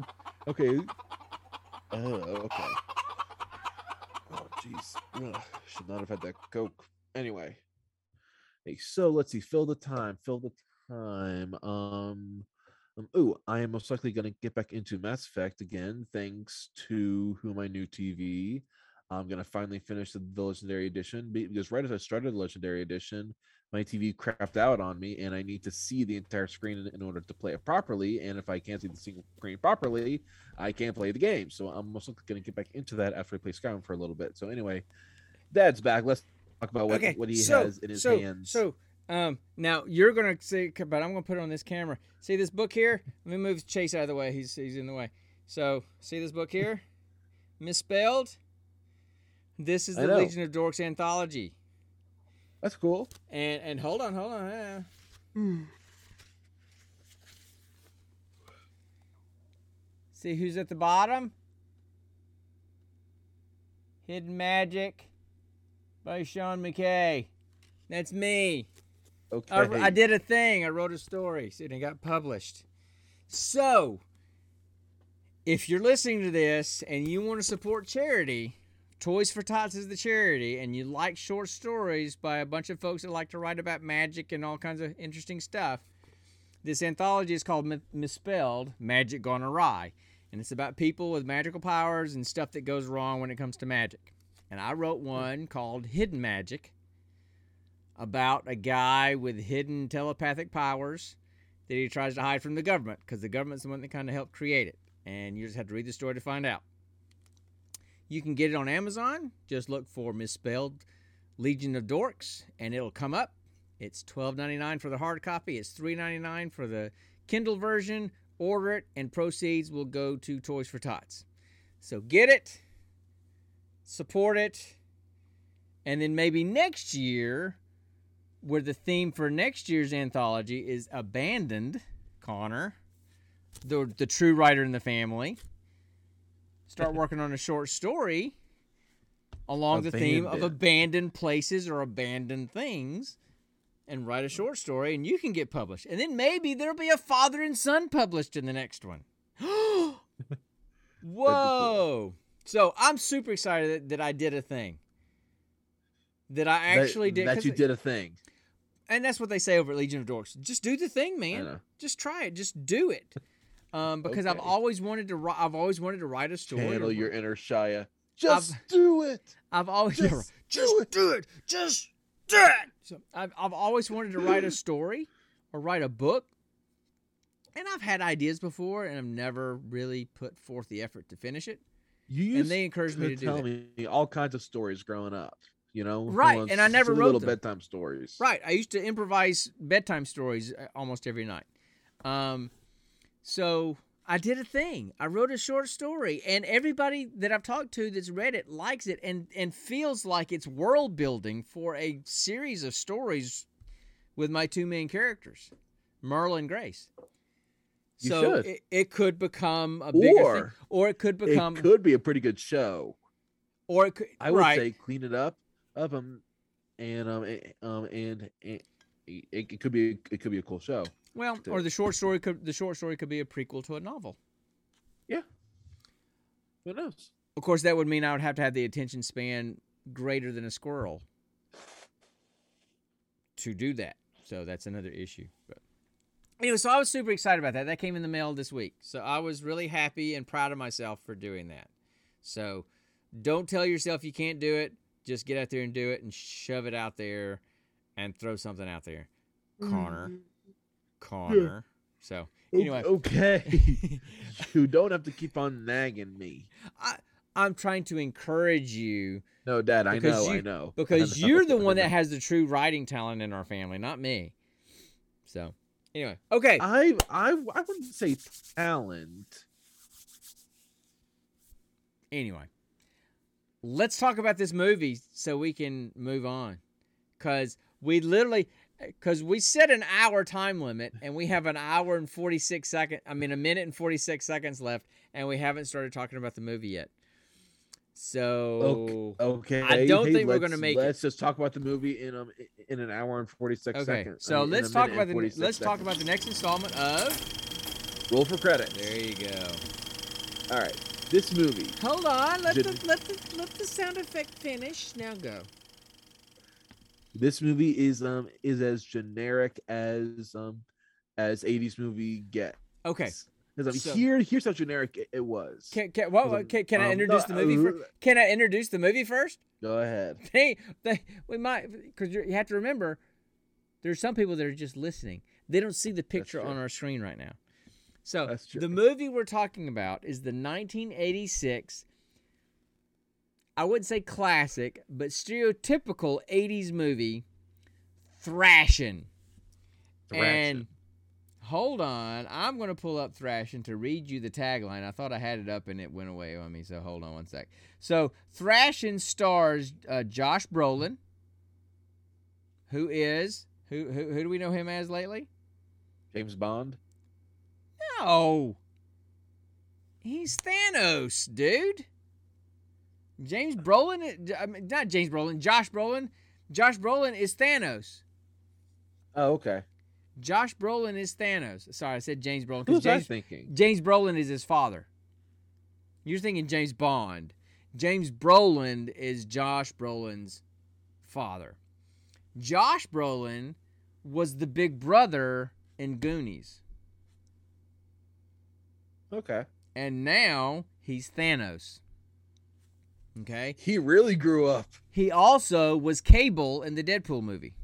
okay oh okay oh jeez should not have had that coke anyway hey so let's see fill the time fill the time um um, ooh, I am most likely going to get back into Mass Effect again, thanks to who my new TV. I'm going to finally finish the, the Legendary Edition because right as I started the Legendary Edition, my TV crapped out on me, and I need to see the entire screen in, in order to play it properly. And if I can't see the single screen properly, I can't play the game. So I'm most likely going to get back into that after I play Skyrim for a little bit. So anyway, Dad's back. Let's talk about what, what he so, has in his so, hands. So, um, now you're gonna see, but I'm gonna put it on this camera. See this book here? Let me move Chase out of the way. He's he's in the way. So, see this book here? Misspelled. This is the. Legion of Dorks anthology. That's cool. And and hold on, hold on. yeah. See who's at the bottom? Hidden Magic by Sean McKay. That's me. Okay. I, I did a thing. I wrote a story, and it got published. So, if you're listening to this and you want to support charity, Toys for Tots is the charity, and you like short stories by a bunch of folks that like to write about magic and all kinds of interesting stuff, this anthology is called Mi- Misspelled Magic Gone Awry. And it's about people with magical powers and stuff that goes wrong when it comes to magic. And I wrote one called Hidden Magic about a guy with hidden telepathic powers that he tries to hide from the government because the government's the one that kind of helped create it. And you just have to read the story to find out. You can get it on Amazon. Just look for misspelled Legion of Dorks and it'll come up. It's $12.99 for the hard copy. It's $3.99 for the Kindle version. Order it and proceeds will go to Toys for Tots. So get it, support it, and then maybe next year where the theme for next year's anthology is abandoned connor the, the true writer in the family. Start working on a short story along the theme. of Abandoned. places or abandoned things and write a short story and you can get published. And then maybe there'll be a father and son published in the next one. Whoa. So i'm super excited that, that i did a thing. That i That- actually did That you did a thing. And that's what they say over at Legion of Dorks. Just do the thing, man. Just try it. Just do it. Um, because I've always wanted to. wri- I've always wanted to write a story. Or- your inner Shia. Just I've- do it. I've always Just just do it. do it. Just do it. So I've I've always wanted to write a story or write a book, and I've had ideas before, and I've never really put forth the effort to finish it. You And they encouraged me to tell me all kinds of stories growing up. You know, Right, and I never wrote little them. bedtime stories. Right. I used to improvise bedtime stories uh, almost every night. Um, so I did a thing. I wrote a short story, and everybody that I've talked to that's read it likes it and and feels like it's world building for a series of stories with my two main characters, Merle and Grace. You so. It, it could become a bigger thing, Or or it could become, it could be a pretty good show. or it could. I would right. say clean it up, up them, and um, eh, um, and, and it, it could be it could be a cool show. Well, or the short story could the short story could be a prequel to a novel. Yeah. Who knows? Of course, that would mean I would have to have the attention span greater than a squirrel to do that. So that's another issue. But anyway, so I was super excited about that. That came in the mail this week. So I was really happy and proud of myself for doing that. So don't tell yourself you can't do it. Just get out there and do it and shove it out there and throw something out there. Connor. Mm-hmm. Connor. So anyway. okay. you don't have to keep on nagging me. I, I'm trying to encourage you No, Dad, I know, you- I know. because I know, you're the one that has the true writing talent in our family, not me. So, anyway, okay. I I I wouldn't say talent. Anyway, let's talk about this movie so we can move on, because we literally, because we set an hour time limit and we have an hour and forty six second. I mean, a minute and forty six seconds left, and we haven't started talking about the movie yet. So, Okay. I don't hey, think we're gonna make it. Let's just talk about the movie in um in an hour and forty six okay. seconds. I So mean, let's talk about the let's talk about the next installment of. roll for credit. There you go. All right, this movie. Hold on. Let Did- the let the let the sound effect finish. Now go. This movie is um is as generic as um as '80s movie get. Okay. Because I mean, so- here here's how generic it, it was. Can can, what, can, can I Um, introduce the movie uh, first? Can I introduce the movie first? Go ahead. They they we might because you have to remember there's some people that are just listening. They don't see the picture on our screen right now. So That's true. the movie we're talking about is the 1986. I wouldn't say classic, but stereotypical 80s movie, Thrashin'. And hold on, I'm going to pull up Thrashin' to read you the tagline. I thought I had it up and it went away on me, so hold on one sec. So Thrashin' stars uh, Josh Brolin, who is who, who who do we know him as lately? James Bond. No, he's Thanos, dude. James Brolin, I mean, not James Brolin, Josh Brolin Josh Brolin is Thanos. Oh, okay. Josh Brolin is Thanos. Sorry, I said James Brolin Who because was I James, thinking? James Brolin is his father. You're thinking James Bond. James Brolin is Josh Brolin's father. Josh Brolin was the big brother in Goonies. Okay. And now he's Thanos. Okay? He really grew up. He also was Cable in the Deadpool movie.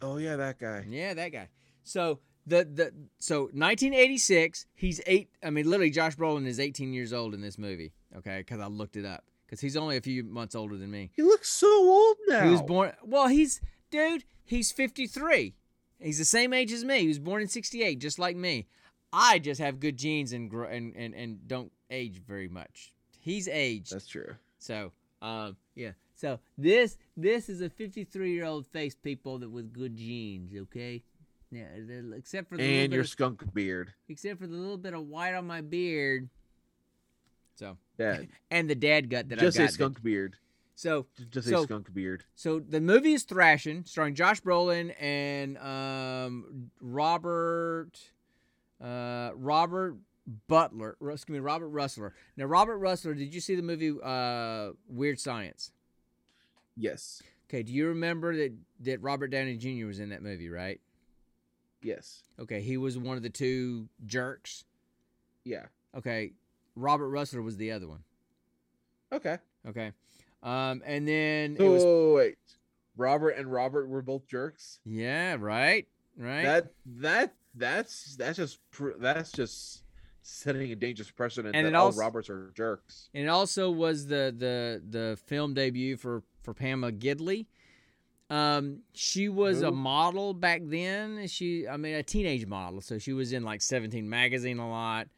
Oh yeah, that guy. Yeah, that guy. So the the so 1986, he's eight. I mean, literally, Josh Brolin is 18 years old in this movie. Okay, because I looked it up because he's only a few months older than me. He looks so old now. He was born. Well, he's dude. He's 53. He's the same age as me. He was born in 68, just like me. I just have good genes and grow and and, and don't age very much. He's aged. That's true. So, um, yeah. So this this is a 53 year old face, people that with good genes. Okay. Yeah. Except for the And your of, skunk beard. except for the little bit of white on my beard. So Yeah. and the dad gut that Just Just a got. skunk beard. So Just So- a skunk beard. so the movie is Thrashin', starring Josh Brolin and um, Robert uh, Robert Butler. Excuse me, Robert Rusler. Now, Robert Rusler, did you see the movie uh, Weird Science? Yes. Okay, do you remember that that Robert Downey Jr. was in that movie, right? Yes. Okay, he was one of the two jerks. Yeah. Okay, Robert Rusler was the other one. Okay. Okay, um, and then So was wait. Robert and Robert were both jerks. yeah, right, right. That that that's that's just that's just setting a dangerous precedent And that all also- Roberts are jerks. And it also was the the the film debut for for Pamela Gidley. Um, she was a model back then. She, I mean, a teenage model. So she was in like Seventeen magazine a lot.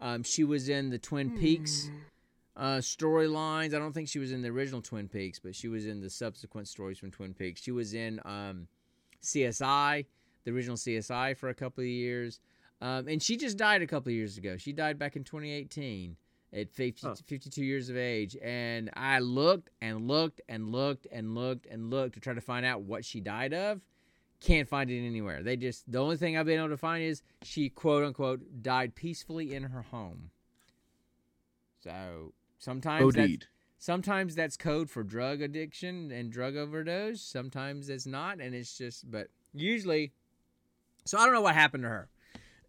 Um, she was in the Twin Peaks uh, storylines. I don't think she was in the original Twin Peaks, but she was in the subsequent stories from Twin Peaks. She was in um, CSI, the original CSI, for a couple of years. Um, and she just died a couple of years ago. She died back in 2018 at 50, Huh. 52 years of age. And I looked and looked and looked and looked and looked to try to find out what she died of. Can't find it anywhere. They just, the only thing I've been able to find is she, quote unquote, died peacefully in her home. So sometimes that's, sometimes that's code for drug addiction and drug overdose. Sometimes it's not, and it's just. But usually, so I don't know what happened to her.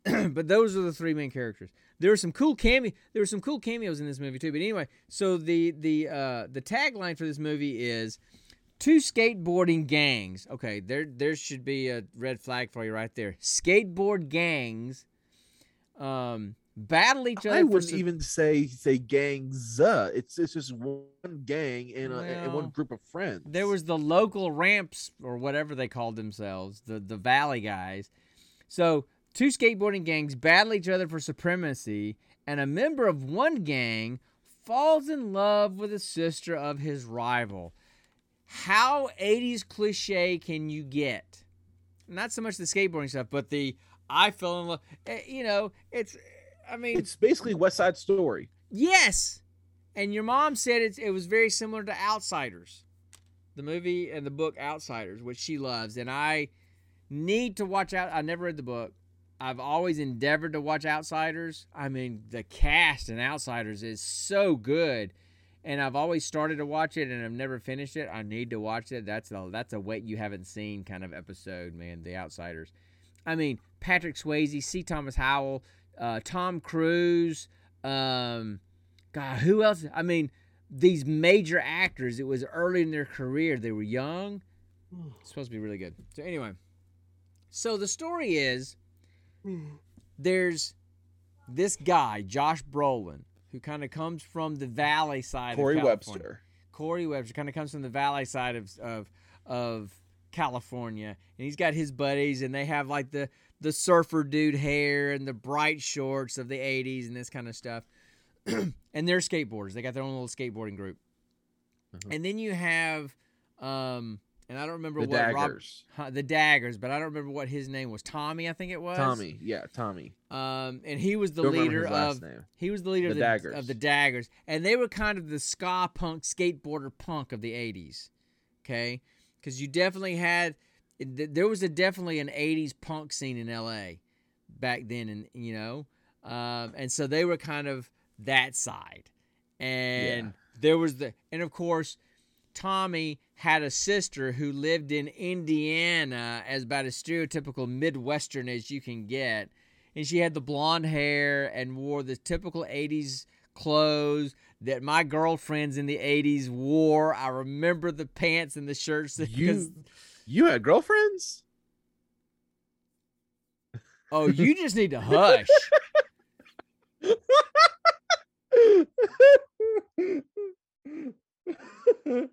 but those are the three main characters. There were some cool cameo. There were some cool cameos in this movie too. But anyway, so the the uh, the tagline for this movie is two skateboarding gangs. Okay, there there should be a red flag for you right there. Skateboard gangs um, battle each other. I wouldn't some- even say say gangs. Uh, it's it's just one gang in, a, in Well, one group of friends. There was the local ramps or whatever they called themselves, the the Valley guys. So two skateboarding gangs battle each other for supremacy, and a member of one gang falls in love with the sister of his rival. How 80s cliche can you get? Not so much the skateboarding stuff, but the I fell in love. eh, You know, it's. I mean, It's basically West Side Story. Yes. And your mom said it, it was very similar to Outsiders, the movie and the book Outsiders, which she loves. And I need to watch out. I never read the book. I've always endeavored to watch Outsiders. I mean, the cast in Outsiders is so good. And I've always started to watch it and I've never finished it. I need to watch it. That's a that's a wait you haven't seen kind of episode, man. The Outsiders. I mean, Patrick Swayze, C. Thomas Howell, uh, Tom Cruise, um, God, who else? I mean, these major actors. It was early in their career. They were young. It's supposed to be really good. So anyway, so the story is there's this guy, Josh Brolin, who kind of comes from the valley side. Corey of California. Webster. Corey Webster kind of comes from the valley side of of of California, and he's got his buddies, and they have like the the surfer dude hair and the bright shorts of the '80s and this kind of stuff. and they're skateboarders. They got their own little skateboarding group. Mhm. And then you have um, and I don't remember The what Rob, daggers. huh, the daggers, but I don't remember what his name was. Tommy, I think it was. Tommy. Yeah, Tommy. Um, and he was the Don't leader of name. he was the leader The of, the, Daggers. of the daggers, and they were kind of the ska punk skateboarder punk of the '80s. Okay, because you definitely had there was a definitely an '80s punk scene in LA back then, and you know, um, and so they were kind of that side, and there was the and of course. Tommy had a sister who lived in Indiana as about as stereotypical Midwestern as you can get. And she had the blonde hair and wore the typical 80s clothes that my girlfriends in the 80s wore. I remember the pants and the shirts. that- You you had girlfriends? oh, you just need to hush.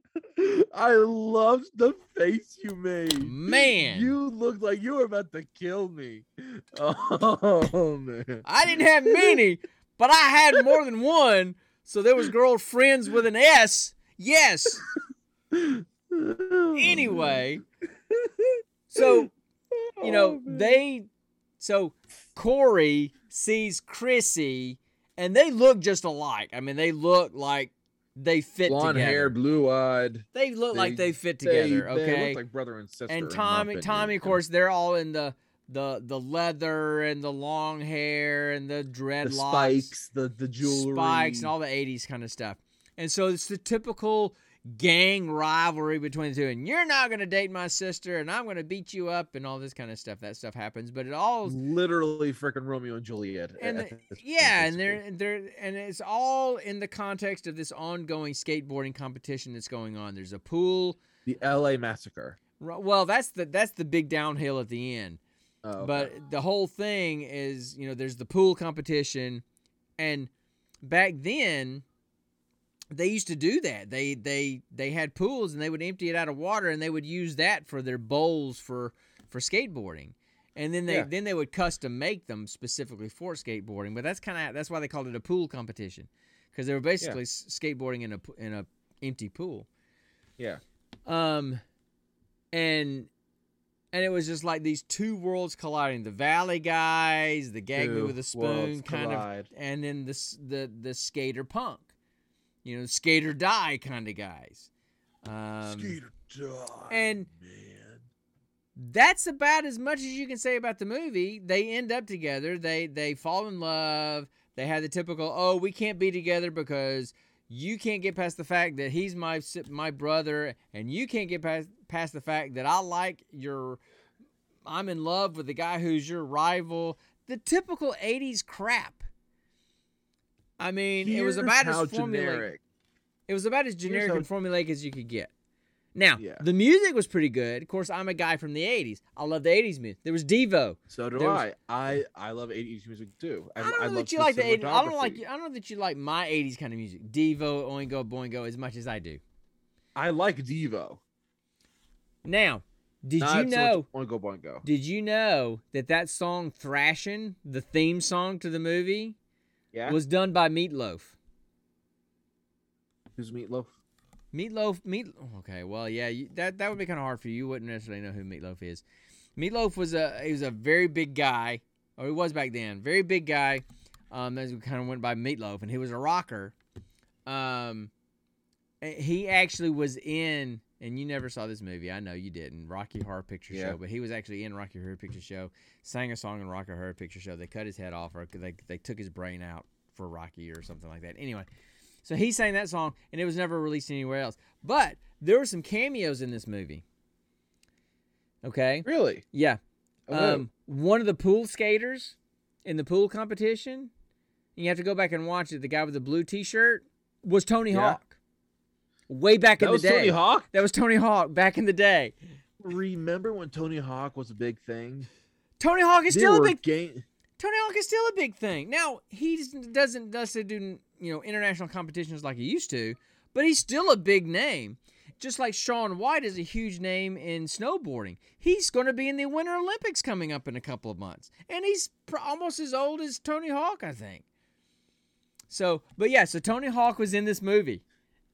I loved the face you made. Man. You looked like you were about to kill me. Oh man. I didn't have many, but I had more than one. So there was girlfriends with an S. Yes. Oh, anyway, so you know, Oh, they so Corey sees Chrissy and they look just alike. I mean, they look like they fit blonde together. hair, blue eyed. They look like they- they fit together, they okay? look like brother and sister. and Tommy. Tommy, of course, they're all in the the the leather and the long hair and the dreadlocks, the spikes, the the jewelry, spikes, and all the '80s kind of stuff. And so it's the typical gang rivalry between the two. And you're not gonna date my sister, and I'm gonna beat you up, and all this kind of stuff. That stuff happens, but it all literally freaking Romeo and Juliet. and the- yeah, and they're they're and it's all in the context of this ongoing skateboarding competition that's going on. There's a pool. the L.A. massacre. Well, that's the that's the big downhill at the end. Oh, okay. But the whole thing is, you know, there's the pool competition, and back then they used to do that. They they they had pools and they would empty it out of water and they would use that for their bowls for for skateboarding. And then they Yeah. then they would custom make them specifically for skateboarding. But that's kind of that's why they called it a pool competition because they were basically s skateboarding in a in a empty pool. yeah, Um, and and it was just like these two worlds colliding: the Valley guys, the gag me with a spoon, kind collide. of, and then the the the skater punk, you know, skate or die kind of guys. Um, or die, and- man. that's about as much as you can say about the movie. They end up together. They they fall in love. They have the typical, oh, we can't be together because you can't get past the fact that he's my my brother, and you can't get past past the fact that I like your, I'm in love with the guy who's your rival. The typical '80s crap. I mean, it was about as formulaic. generic. It was about as generic how- and formulaic as you could get. Now, Yeah. the music was pretty good. Of course, I'm a guy from the 80s. I love the 80s music. There was Devo. So do There was- I. I I love 80s music too. I don't know love that you like the 80s. I don't like. I don't know that you like my 80s kind of music. Devo, Oingo Boingo as much as I do. I like Devo. Now, did Not you so know much Oingo Boingo. did you know that that song "Thrashin'," the theme song to the movie, Yeah. was done by Meatloaf? Who's Meatloaf? Meatloaf, meat. Okay, well, yeah, you, that that would be kind of hard for you. You wouldn't necessarily know who Meatloaf is. Meatloaf was a he was a very big guy, or he was back then, very big guy. Um, as we kind of went by Meatloaf, and he was a rocker. Um, he actually was in, and you never saw this movie. I know you didn't. Rocky Horror Picture Yeah. Show, but he was actually in Rocky Horror Picture Show. Sang a song in Rocky Horror Picture Show. They cut his head off, or they they took his brain out for Rocky or something like that. Anyway, so he sang that song, and it was never released anywhere else. But there were some cameos in this movie. Okay. Really? Yeah. Oh, Um, one of the pool skaters in the pool competition, and you have to go back and watch it. The guy with the blue T-shirt was Tony Yeah. Hawk. Way back that in the day. Tony Hawk. That was Tony Hawk back in the day. Remember when Tony Hawk was a big thing? Tony Hawk is There still a big. ga- Tony Hawk is still a big thing. Now he doesn't doesn't do you know international competitions like he used to, but he's still a big name. Just like Shaun White is a huge name in snowboarding. He's going to be in the Winter Olympics coming up in a couple of months, and he's pr- almost as old as Tony Hawk, I think. So, but yeah, so Tony Hawk was in this movie,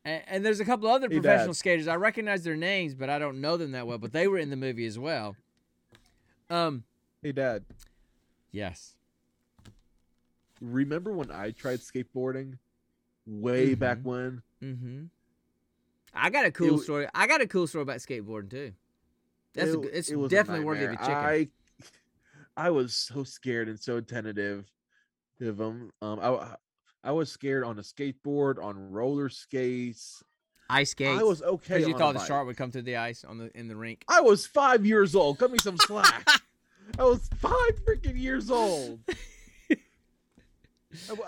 And, and there's a couple other He professional does. skaters. I recognize their names, but I don't know them that well. But they were in the movie as well. Um. Hey, Dad. Yes. Remember when I tried skateboarding? Way back Mhm. when. Mm-hmm. I got a cool w- story. I got a cool story about skateboarding too. That's a It- g- it's it was a definitely a chicken. I, I was so scared and so tentative of them. Um, I, I was scared on a skateboard, on roller skates. Ice skates. I was okay. because you thought the shark would come through the ice on the in the rink. I was five years old. Cut me some slack. I was five freaking years old.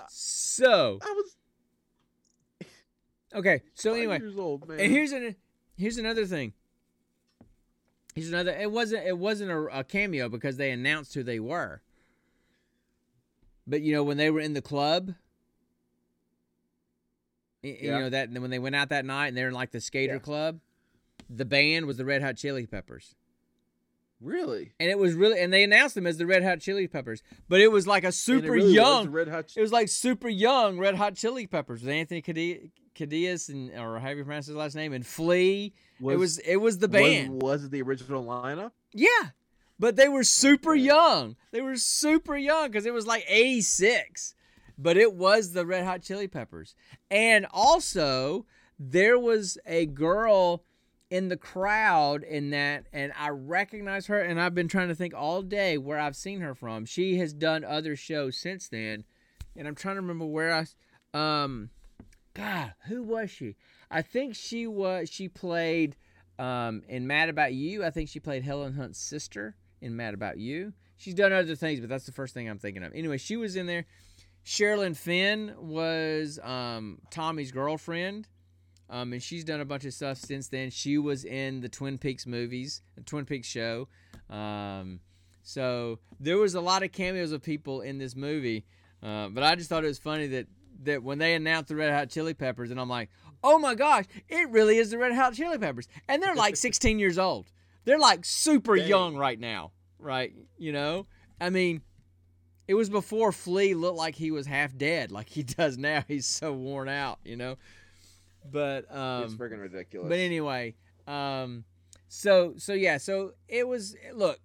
So I was okay. So five anyway, years old, man. and here's an here's another thing. Here's another. It wasn't it wasn't a, a cameo because they announced who they were. But you know when they were in the club, you Yeah. know that and when they went out that night and they're in like the skater Yeah. club, the band was the Red Hot Chili Peppers. really and it was really and they announced them as the Red Hot Chili Peppers, but it was like a super really young. Red Hot. It was like super young Red Hot Chili Peppers with Anthony Cadi- Cadius and or how do you pronounce his last name and Flea. it was it was the was- band. Was, it the original lineup? yeah, but they were super Okay. young. They were super young because it was like eighty six, but it was the Red Hot Chili Peppers. And also there was a girl in the crowd in that and I recognize her and I've been trying to think all day where I've seen her from. She has done other shows since then and I'm trying to remember where I, um god, who was she? I think she was she played um in Mad About You. I think she played Helen Hunt's sister in Mad About You. She's done other things, but that's the first thing I'm thinking of. Anyway, she was in there. Sherilyn Fenn was um Tommy's girlfriend. Um, and she's done a bunch of stuff since then. She was in the Twin Peaks movies, the Twin Peaks show. Um, so there was a lot of cameos of people in this movie. Uh, but I just thought it was funny that that when they announced the Red Hot Chili Peppers, and I'm like, oh my gosh, it really is the Red Hot Chili Peppers, and they're like 16 years old. They're like super Dang. young right now, right? You know, I mean, it was before Flea looked like he was half dead, like he does now. He's so worn out, you know. But um, it's freaking ridiculous. but anyway, um, so so yeah, so it was. Look,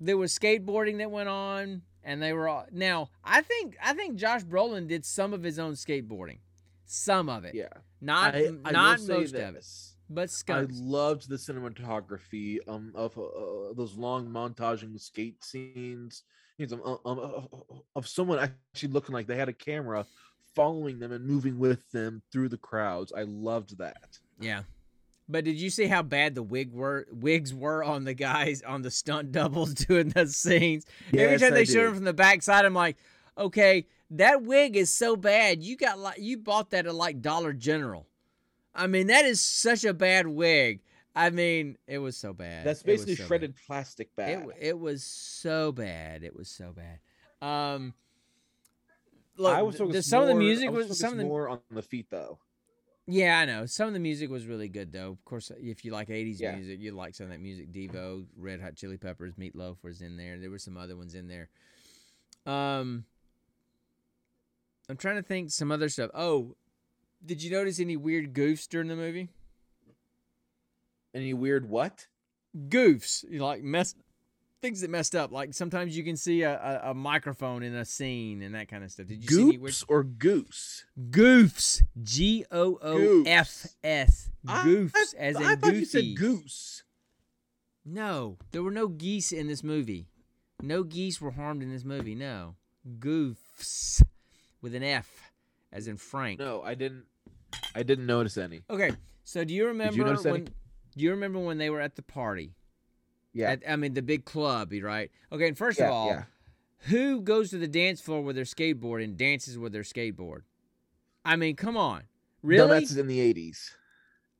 there was skateboarding that went on, and they were all. Now, I think I think Josh Brolin did some of his own skateboarding, some of it, yeah, not I, I not most of it, but I loved the cinematography um of uh, those long montaging skate scenes. You know, um, um, uh, of someone actually looking like they had a camera following them and moving with them through the crowds. I loved that. Yeah. But did you see how bad the wig were wigs were on the guys on the stunt doubles doing those scenes? Every Yes, time I they showed did. him from the backside, I'm like, okay, that wig is so bad. You got like you bought that at like Dollar General. I mean, that is such a bad wig. I mean, it was so bad. That's basically so bad. shredded plastic bad. It it was so bad. It was so bad. Um, look, I was th- focused the- some of the music I was focused some of the more on the feet though. yeah, I know. Some of the music was really good, though. Of course, if you like '80s Yeah. music, you like some of that music. Devo, Red Hot Chili Peppers, Meatloaf was in there. There were some other ones in there. Um, I'm trying to think some other stuff. Oh, did you notice any weird goofs during the movie? Any weird what? Goofs, you know, like mess things that messed up. Like sometimes you can see a, a, a microphone in a scene and that kind of stuff. Did you see any weird or goose? goofs? G O O F S. I- Goofs, I, as in I thought goofy. you said goose. No, there were no geese in this movie. No geese were harmed in this movie. No. Goofs with an F as in Frank. No, I didn't. I didn't notice any. Okay, so do you remember notice any? Do you remember when they were at the party? Yeah. At, I mean the big club, right? Okay, and first yeah, of all, yeah. who goes to the dance floor with their skateboard and dances with their skateboard? I mean, come on. Really? No, that's in the eighties.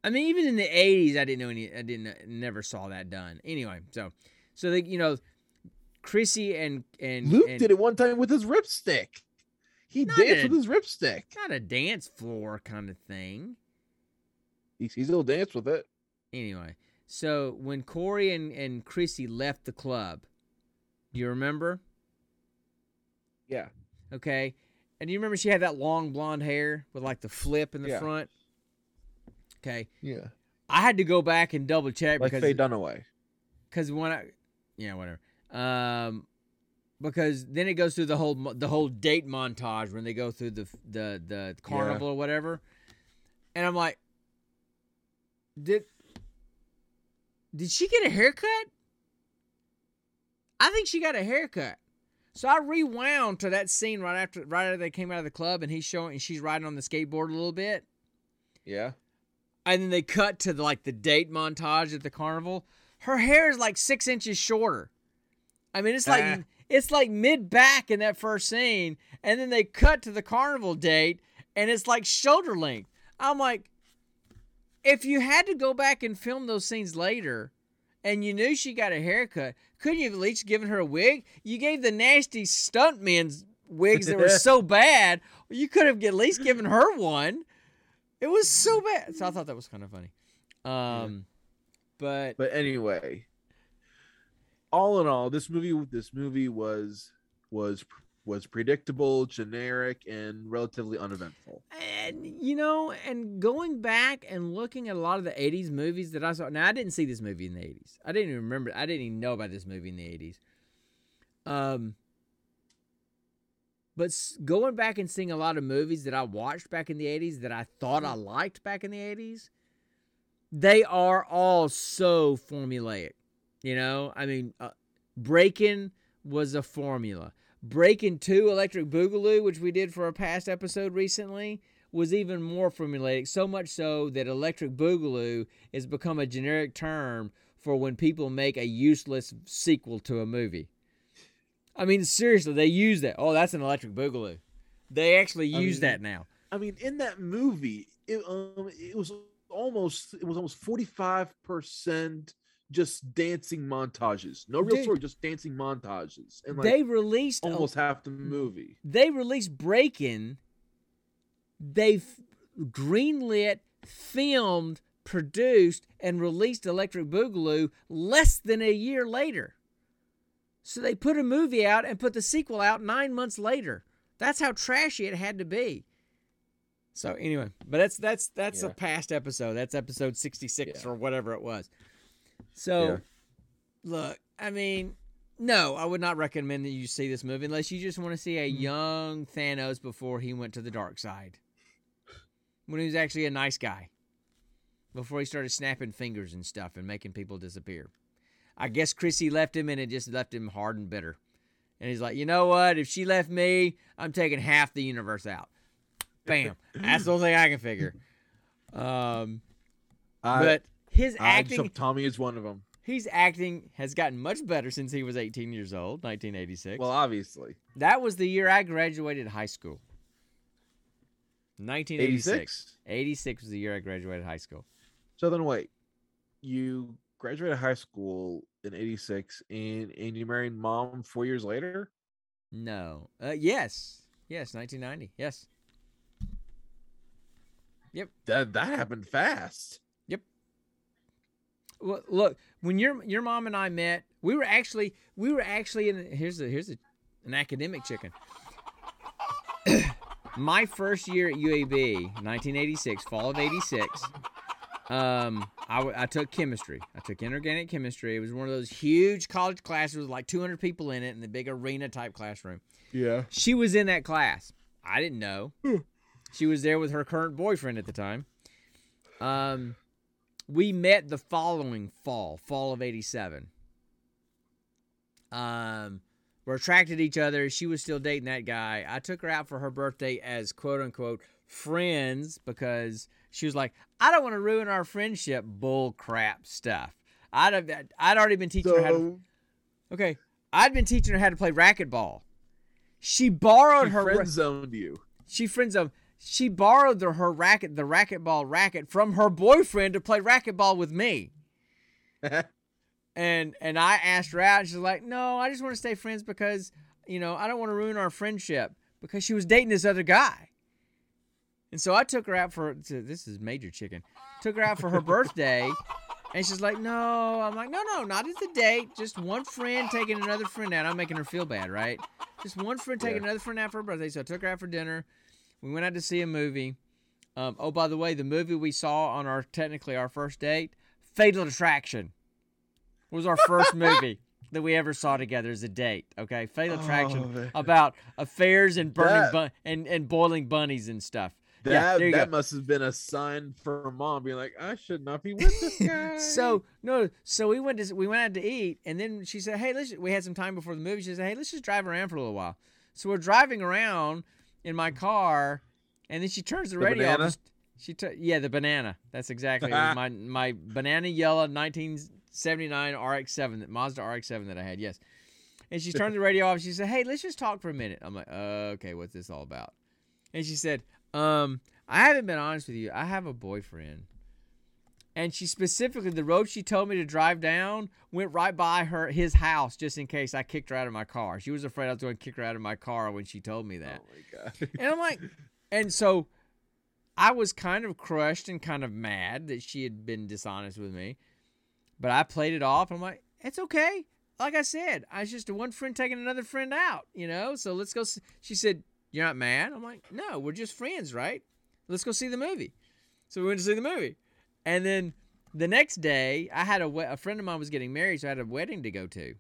I mean, even in the '80s, I didn't know any. I didn't never saw that done. Anyway, so so they, you know, Chrissy and and Luke and did it one time with his ripstick. He danced in- with his ripstick. not a dance floor kind of thing. He, he still danced with it. Anyway, so when Corey and and Chrissy left the club, do you remember? Yeah. Okay, And you remember she had that long blonde hair with like the flip in the Yeah. front. Okay, Yeah, I had to go back and double check like because Faye Dunaway. because when I, yeah, whatever. Um, because then it goes through the whole the whole date montage when they go through the the the carnival or whatever, and I'm like, did did she get a haircut? I think she got a haircut. So I rewound to that scene right after right after they came out of the club and he's showing and she's riding on the skateboard a little bit. Yeah, And then they cut to the, like the date montage at the carnival. Her hair is like six inches shorter. I mean, it's like Ah. it's like mid back in that first scene, and then they cut to the carnival date, and it's like shoulder length. I'm like, if you had to go back and film those scenes later, and you knew she got a haircut, couldn't you have at least given her a wig? You gave the nasty stuntmen's wigs that were so bad. You could have at least given her one. It was so bad. So I thought that was kind of funny. Um, but but anyway, all in all, this movie this movie was was was predictable, generic, and relatively uneventful. and you know, and going back and looking at a lot of the '80s movies that I saw. Now I didn't see this movie in the '80s. I didn't even remember. I didn't even know about this movie in the '80s. Um, but going back and seeing a lot of movies that I watched back in the '80s that I thought I liked back in the '80s, they are all so formulaic. You know, I mean, uh, Breakin' was a formula. Breakin' 2 Electric Boogaloo, which we did for a past episode recently, was even more formulaic. So much so that Electric Boogaloo has become a generic term for when people make a useless sequel to a movie. I mean, seriously, they use that. Oh, that's an Electric Boogaloo. They actually I use mean, that now. I mean, in that movie, it um it was almost it was almost forty five percent just dancing montages. No real Dude. story, just dancing montages, and like they released a- almost half the movie. they released Breakin'. They f- greenlit, filmed, produced, and released Electric Boogaloo less than a year later. So they put a movie out and put the sequel out nine months later. That's how trashy it had to be. So anyway, but that's that's that's a past episode. That's episode sixty six Yeah. or whatever it was. So Yeah. look, I mean, no, I would not recommend that you see this movie unless you just want to see a Mm. young Thanos before he went to the dark side. When he was actually a nice guy. Before he started snapping fingers and stuff and making people disappear. I guess Chrissy left him and it just left him hard and bitter. And he's like, you know what? If she left me, I'm taking half the universe out. Bam. That's the only thing I can figure. Um, I, but his acting Tommy is one of them. His acting has gotten much better since he was 18 years old, 1986. Well, obviously, that was the year I graduated high school. 1986. 86. 86 was the year I graduated high school. So then, wait, you graduated high school in '86, and and you married mom four years later. No. Uh, yes. Yes, 1990. Yes. Yep. That that happened fast. Look, when your your mom and I met, we were actually we were actually in here's a here's a, an academic chicken. My first year at UAB, 1986, fall of 86. Um, I, w- I took chemistry. I took inorganic chemistry. It was one of those huge college classes with like 200 people in it in the big arena type classroom. Yeah. She was in that class. I didn't know. She was there with her current boyfriend at the time. Um, we met the following fall, fall of '87. Um, we're attracted to each other. She was still dating that guy. I took her out for her birthday as quote unquote friends because she was like, "I don't want to ruin our friendship." Bull crap stuff. I'd have, I'd already been teaching her how to Okay. I'd been teaching her how to play racquetball. She borrowed she her friend zoned you. she friends of she borrowed the, her racket the racquetball racket from her boyfriend to play racquetball with me. And and I asked her out she's like, "No, I just want to stay friends because, you know, I don't want to ruin our friendship because she was dating this other guy." And so I took her out for to, this is major chicken. Took her out for her birthday And she's like, no. I'm like, no, no, not as a date. Just one friend taking another friend out. I'm making her feel bad, right? Just one friend taking Yeah. another friend out for her birthday. So I took her out for dinner. We went out to see a movie. Um, oh, by the way, the movie we saw on our technically our first date, Fatal Attraction, was our first movie that we ever saw together as a date. Okay, Fatal Oh, Attraction man. about affairs and burning That- bun- and and boiling bunnies and stuff. That yeah, that go. must have been a sign for mom being like, I should not be with this guy. So no, so we went to we went out to eat, and then she said, "Hey, let's." We had some time before the movie. She said, "Hey, let's just drive around for a little while." So we're driving around in my car, and then she turns the, The radio banana? off. She t- yeah, the banana. That's exactly my my banana yellow 1979 RX-7 that Mazda RX-7 that I had. Yes, and she turned the radio off. She said, "Hey, let's just talk for a minute." I'm like, "Okay, what's this all about?" And she said, "Um, I haven't been honest with you. I have a boyfriend." And she specifically, the road she told me to drive down went right by her his house, just in case I kicked her out of my car. She was afraid I was going to kick her out of my car when she told me oh that. Oh my god. And I'm like, and so I was kind of crushed and kind of mad that she had been dishonest with me. But I played it off. I'm like, it's okay. Like I said, I was just a one friend taking another friend out, you know? So let's go. s She said, You're not mad? I'm like, No, we're just friends, right? Let's go see the movie. So we went to see the movie. And then the next day, I had a, we- a friend of mine was getting married, so I had a wedding to go to.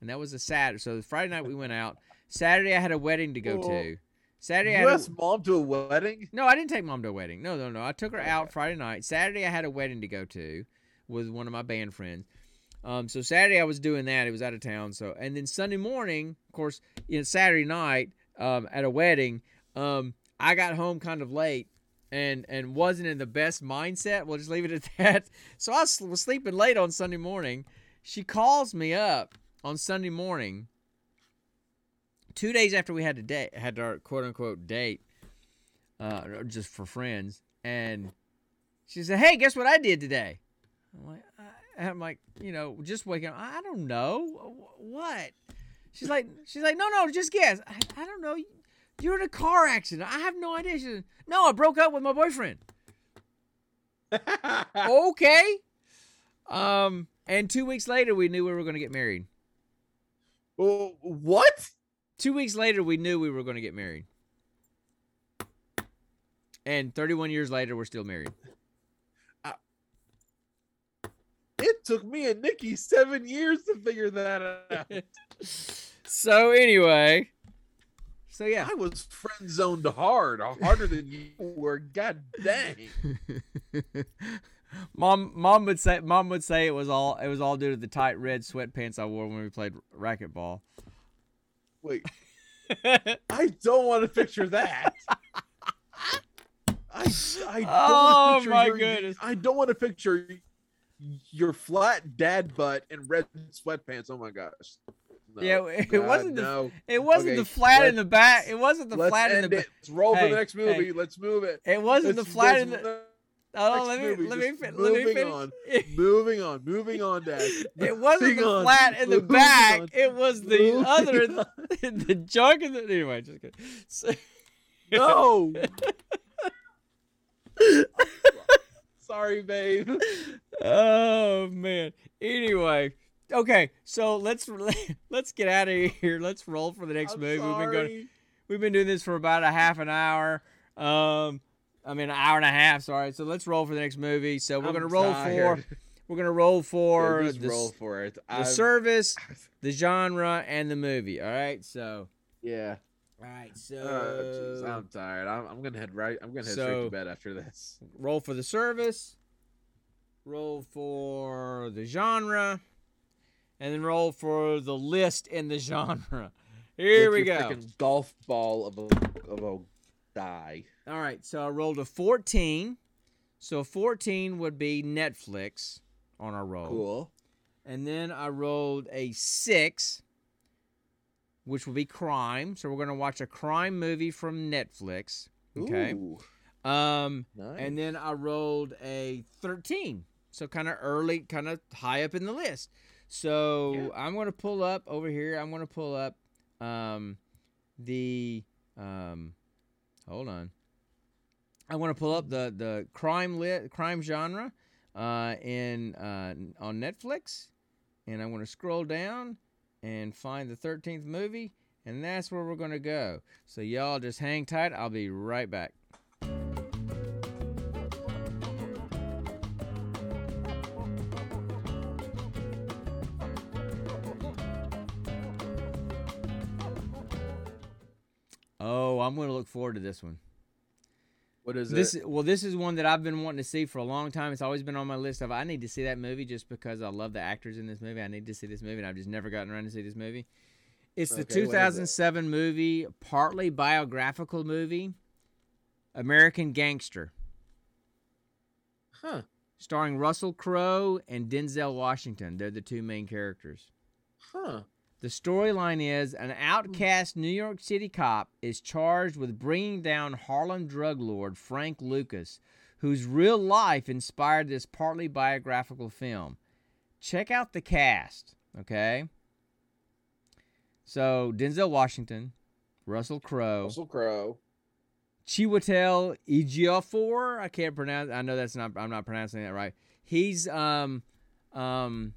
And that was a Saturday. So Friday night we went out. Saturday I had a wedding to go Oh. to. Saturday I You a- asked mom to a wedding? no, I didn't take mom to a wedding. No, no, no. I took her out Friday night. Saturday, I had a wedding to go to with one of my band friends. Um, so Saturday I was doing that. It was out of town. So and then Sunday morning, of course, you know, Saturday night um, at a wedding, um, I got home kind of late and and wasn't in the best mindset. We'll just leave it at that. So I was sleeping late on Sunday morning. She calls me up on Sunday morning. Two days after we had to date, had our quote unquote date, uh, just for friends, and she said, "Hey, guess what I did today?" I'm like, I, I'm like, you know, just waking up. I don't know what. She's like, she's like, no, no, just guess. I, I don't know. You're in a car accident. I have no idea. Said, no, I broke up with my boyfriend. okay. Um, and two weeks later, we knew we were going to get married. Oh, what? Two weeks later, we knew we were going to get married. And 31 years later, we're still married. It took me and Nikki seven years to figure that out. so anyway, so yeah. I was friend zoned hard, uh, harder than you were. God dang. mom, mom would say, mom would say it was all, it was all due to the tight red sweatpants I wore when we played racquetball. Wait, I don't want to picture that. I, I don't Oh, want to picture my your, goodness. I don't want to picture your flat dad butt in red sweatpants. Oh my gosh. No, Yeah, it God, wasn't the- no. It wasn't Okay, the flat in the back. It wasn't the flat in the back. Let's roll for the next movie. hey. Let's move it. It wasn't the Let's- flat in the. Oh, let me movie, let me fin- let me moving finish. on. moving on, moving on, Dad. It wasn't the on, flat in the back. on, It was the other, on. the junk in the. Anyway, just kidding. So, No. Sorry, babe. oh man. Anyway, okay. So let's let's get out of here. Let's roll for the next I'm movie. We've been going. We've been doing this for about a half an hour. Um, I mean, an hour and a half. Sorry. So let's roll for the next movie. So we're I'm gonna roll tired. for. We're gonna roll for Yeah, the, roll for it. the I'm- service, the genre, and the movie. All right. So. Yeah. All right. So. Uh, jeez, I'm tired. I'm, I'm gonna head right. I'm gonna head straight to bed after this. roll for the service, roll for the genre, and then roll for the list in the genre. Here With we go. golf ball of a of a die. All right, so I rolled a 14. So 14 would be Netflix on our roll. Cool. And then I rolled a 6, which will be crime. So we're going to watch a crime movie from Netflix. Okay. Ooh, Um nice. And then I rolled a 13. So kind of early, kind of high up in the list. So Yeah. I'm going to pull up over here. I'm going to pull up um, the. Um, hold on. I want to pull up the the crime lit crime genre. uh, in uh, on Netflix, and I'm going to scroll down and find the 13th movie, and that's where we're going to go. So y'all just hang tight. I'll be right back. I'm going to look forward to this one. What is This it? well, this is one that I've been wanting to see for a long time. It's always been on my list of I need to see that movie just because I love the actors in this movie. I need to see this movie, and I've just never gotten around to see this movie. It's the Okay, what is it? 2007 movie, partly biographical movie, American Gangster, Huh? starring Russell Crowe and Denzel Washington. They're the two main characters. Huh? The storyline is an outcast New York City cop is charged with bringing down Harlem drug lord Frank Lucas, whose real life inspired this partly biographical film. Check out the cast, okay? So, Denzel Washington, Russell Crowe, Russell Crowe. Chiwetel Ejiofor. I can't pronounce. I know that's not. I'm not pronouncing that right. He's um, um,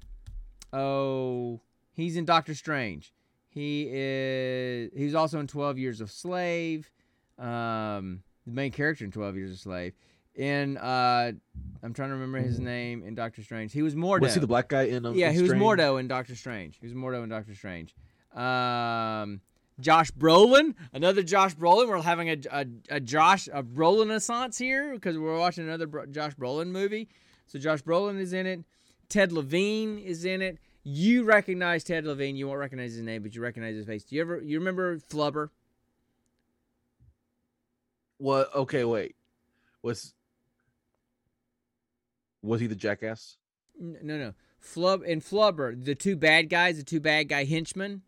oh, he's in Doctor Strange. He is. He's also in Twelve Years of Slave. Um, the main character in Twelve Years of Slave. In uh, I'm trying to remember his name in Doctor Strange. He was Mordo. Was he the black guy in? Um, Yeah, in he was? Mordo in Doctor Strange. He was Mordo in Doctor Strange. Um, Josh Brolin, another Josh Brolin. We're having a, a, a Josh a Brolin renaissance here because we're watching another Bro- Josh Brolin movie. So Josh Brolin is in it. Ted Levine is in it. You recognize Ted Levine. You won't recognize his name, but you recognize his face. Do you ever you remember Flubber? What? Okay, wait. Was was he the jackass? No, no. Flub and Flubber, the two bad guys, the two bad guy henchmen.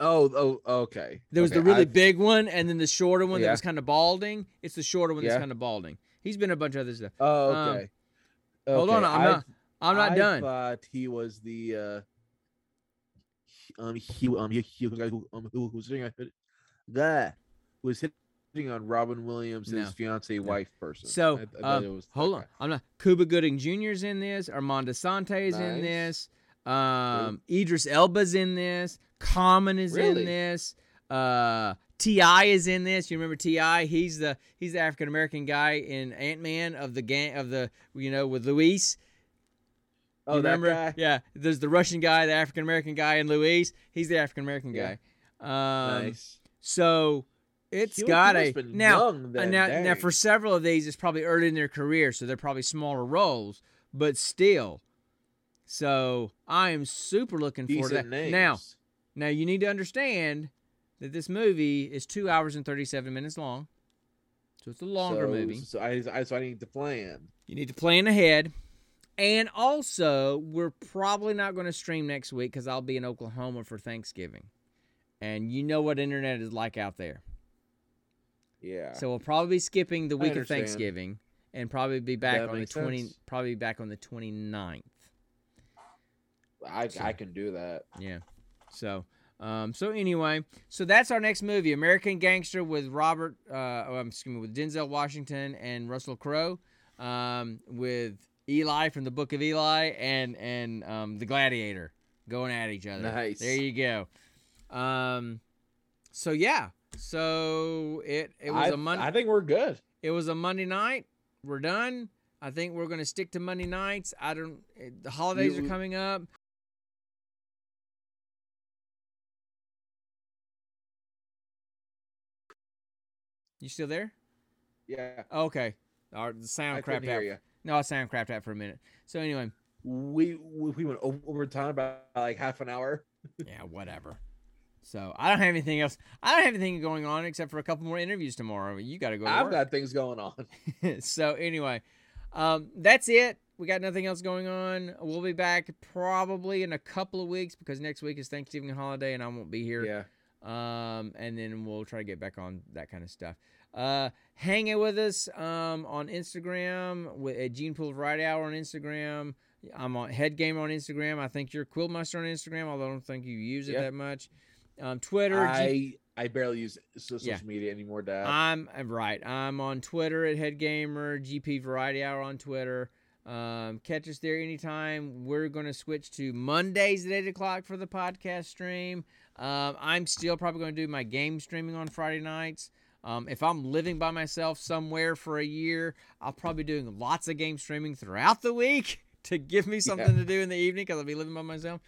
Oh, oh, okay. There was Okay, the really I- big one, and then the shorter one that was kind of balding. It's the shorter one that's kind of balding. He's been a bunch of other stuff. Oh, um, okay. Hold on, I'm I- not. I'm not I done. thought he was the uh um he um he, he was the guy who um who, who was sitting on that was hitting on Robin Williams No. his fiance wife person. So, I- I um, hold on. guy. I'm not. Cuba Gooding Jr.'s in this. Armand Assante is in this. Um, Idris Elba's in this. Common is in this. Uh, T.I. is in this. You remember T.I.? He's the he's the African American guy in Ant Man of the gang of the you know with Luis. Oh, you remember? guy. Yeah, there's the Russian guy, the African American guy, and Luis. He's the African American Yeah. guy. Um, nice. So it's He got a been now. young uh, then, now, now for several of these, it's probably early in their career, so they're probably smaller roles, but still. So I am super looking forward to that. Names. Now, now you need to understand that this movie is two hours and thirty-seven minutes long, so it's a longer so, movie. So I, I so I need to plan. You need to plan ahead. And also, we're probably not going to stream next week because I'll be in Oklahoma for Thanksgiving. And you know what internet is like out there. Yeah. So we'll probably be skipping the week of. Thanksgiving and probably be back That on the makes 20 sense. probably back on the 29th. I I can do that. Yeah. So um so anyway, so that's our next movie, American Gangster with Robert uh oh, excuse me, with Denzel Washington and Russell Crowe um with Eli from the Book of Eli and and um the Gladiator going at each other. Nice. There you go. Um so yeah. So it it was I, a Monday I think we're good. it was a Monday night. We're done. I think we're going to stick to Monday nights. I don't. The holidays are coming up. You still there? Yeah. Okay. Our the sound I couldn't crapped hear out. you. No, I sound crapped out for a minute. So anyway, We we we went over time about like half an hour. yeah, whatever. So I don't have anything else. I don't have anything going on except for a couple more interviews tomorrow. You got to go. To I've work. got things going on. so anyway, um, that's it. We got nothing else going on. We'll be back probably in a couple of weeks because next week is Thanksgiving holiday and I won't be here. Yeah. Um, and then we'll try to get back on that kind of stuff. Uh, hang out with us um, on Instagram with, at Gene Pool Variety Hour on Instagram. I'm on Head Game on Instagram. I think you're Quillmaster on Instagram, although I don't think you use it Yeah. that much. Um, Twitter. G- I I barely use social Yeah. media anymore, Dad. I'm I'm right. I'm on Twitter at Head Gamer, GP Variety Hour on Twitter. Um, catch us there anytime. We're going to switch to Mondays at 8 o'clock for the podcast stream. Um, I'm still probably going to do my game streaming on Friday nights. Um, if I'm living by myself somewhere for a year, I'll probably be doing lots of game streaming throughout the week to give me something to do in the evening because I'll be living by myself.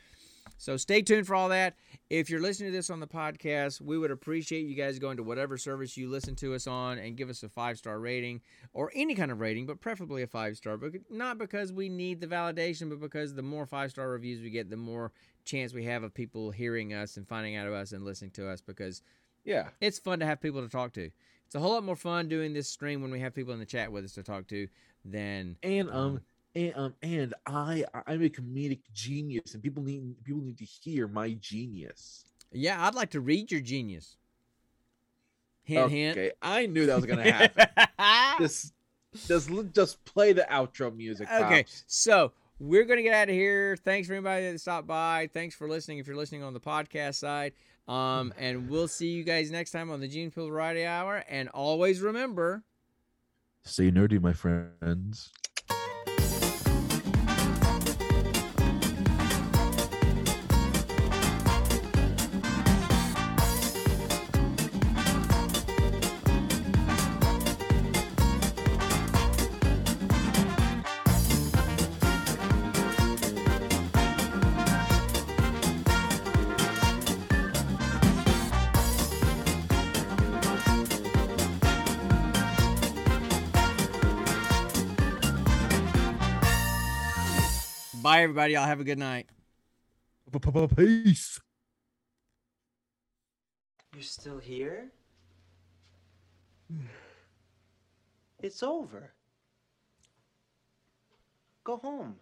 So stay tuned for all that. If you're listening to this on the podcast, we would appreciate you guys going to whatever service you listen to us on and give us a five star rating or any kind of rating, but preferably a five star. But not because we need the validation, but because the more five star reviews we get, the more chance we have of people hearing us and finding out of us and listening to us because Yeah. it's fun to have people to talk to. It's a whole lot more fun doing this stream when we have people in the chat with us to talk to than And um and um and I I'm a comedic genius and people need people need to hear my genius. yeah. I'd like to read your genius. Hint, hint. okay, I knew that was gonna happen. just just just play the outro music. Okay, Pops. so we're gonna get out of here. Thanks for anybody that stopped by. Thanks for listening. If you're listening on the podcast side, um, and we'll see you guys next time on the Gene Pool Variety Hour. And always remember, Stay nerdy, my friends. Bye everybody. Y'all have a good night. Peace. You're still here? It's over. Go home.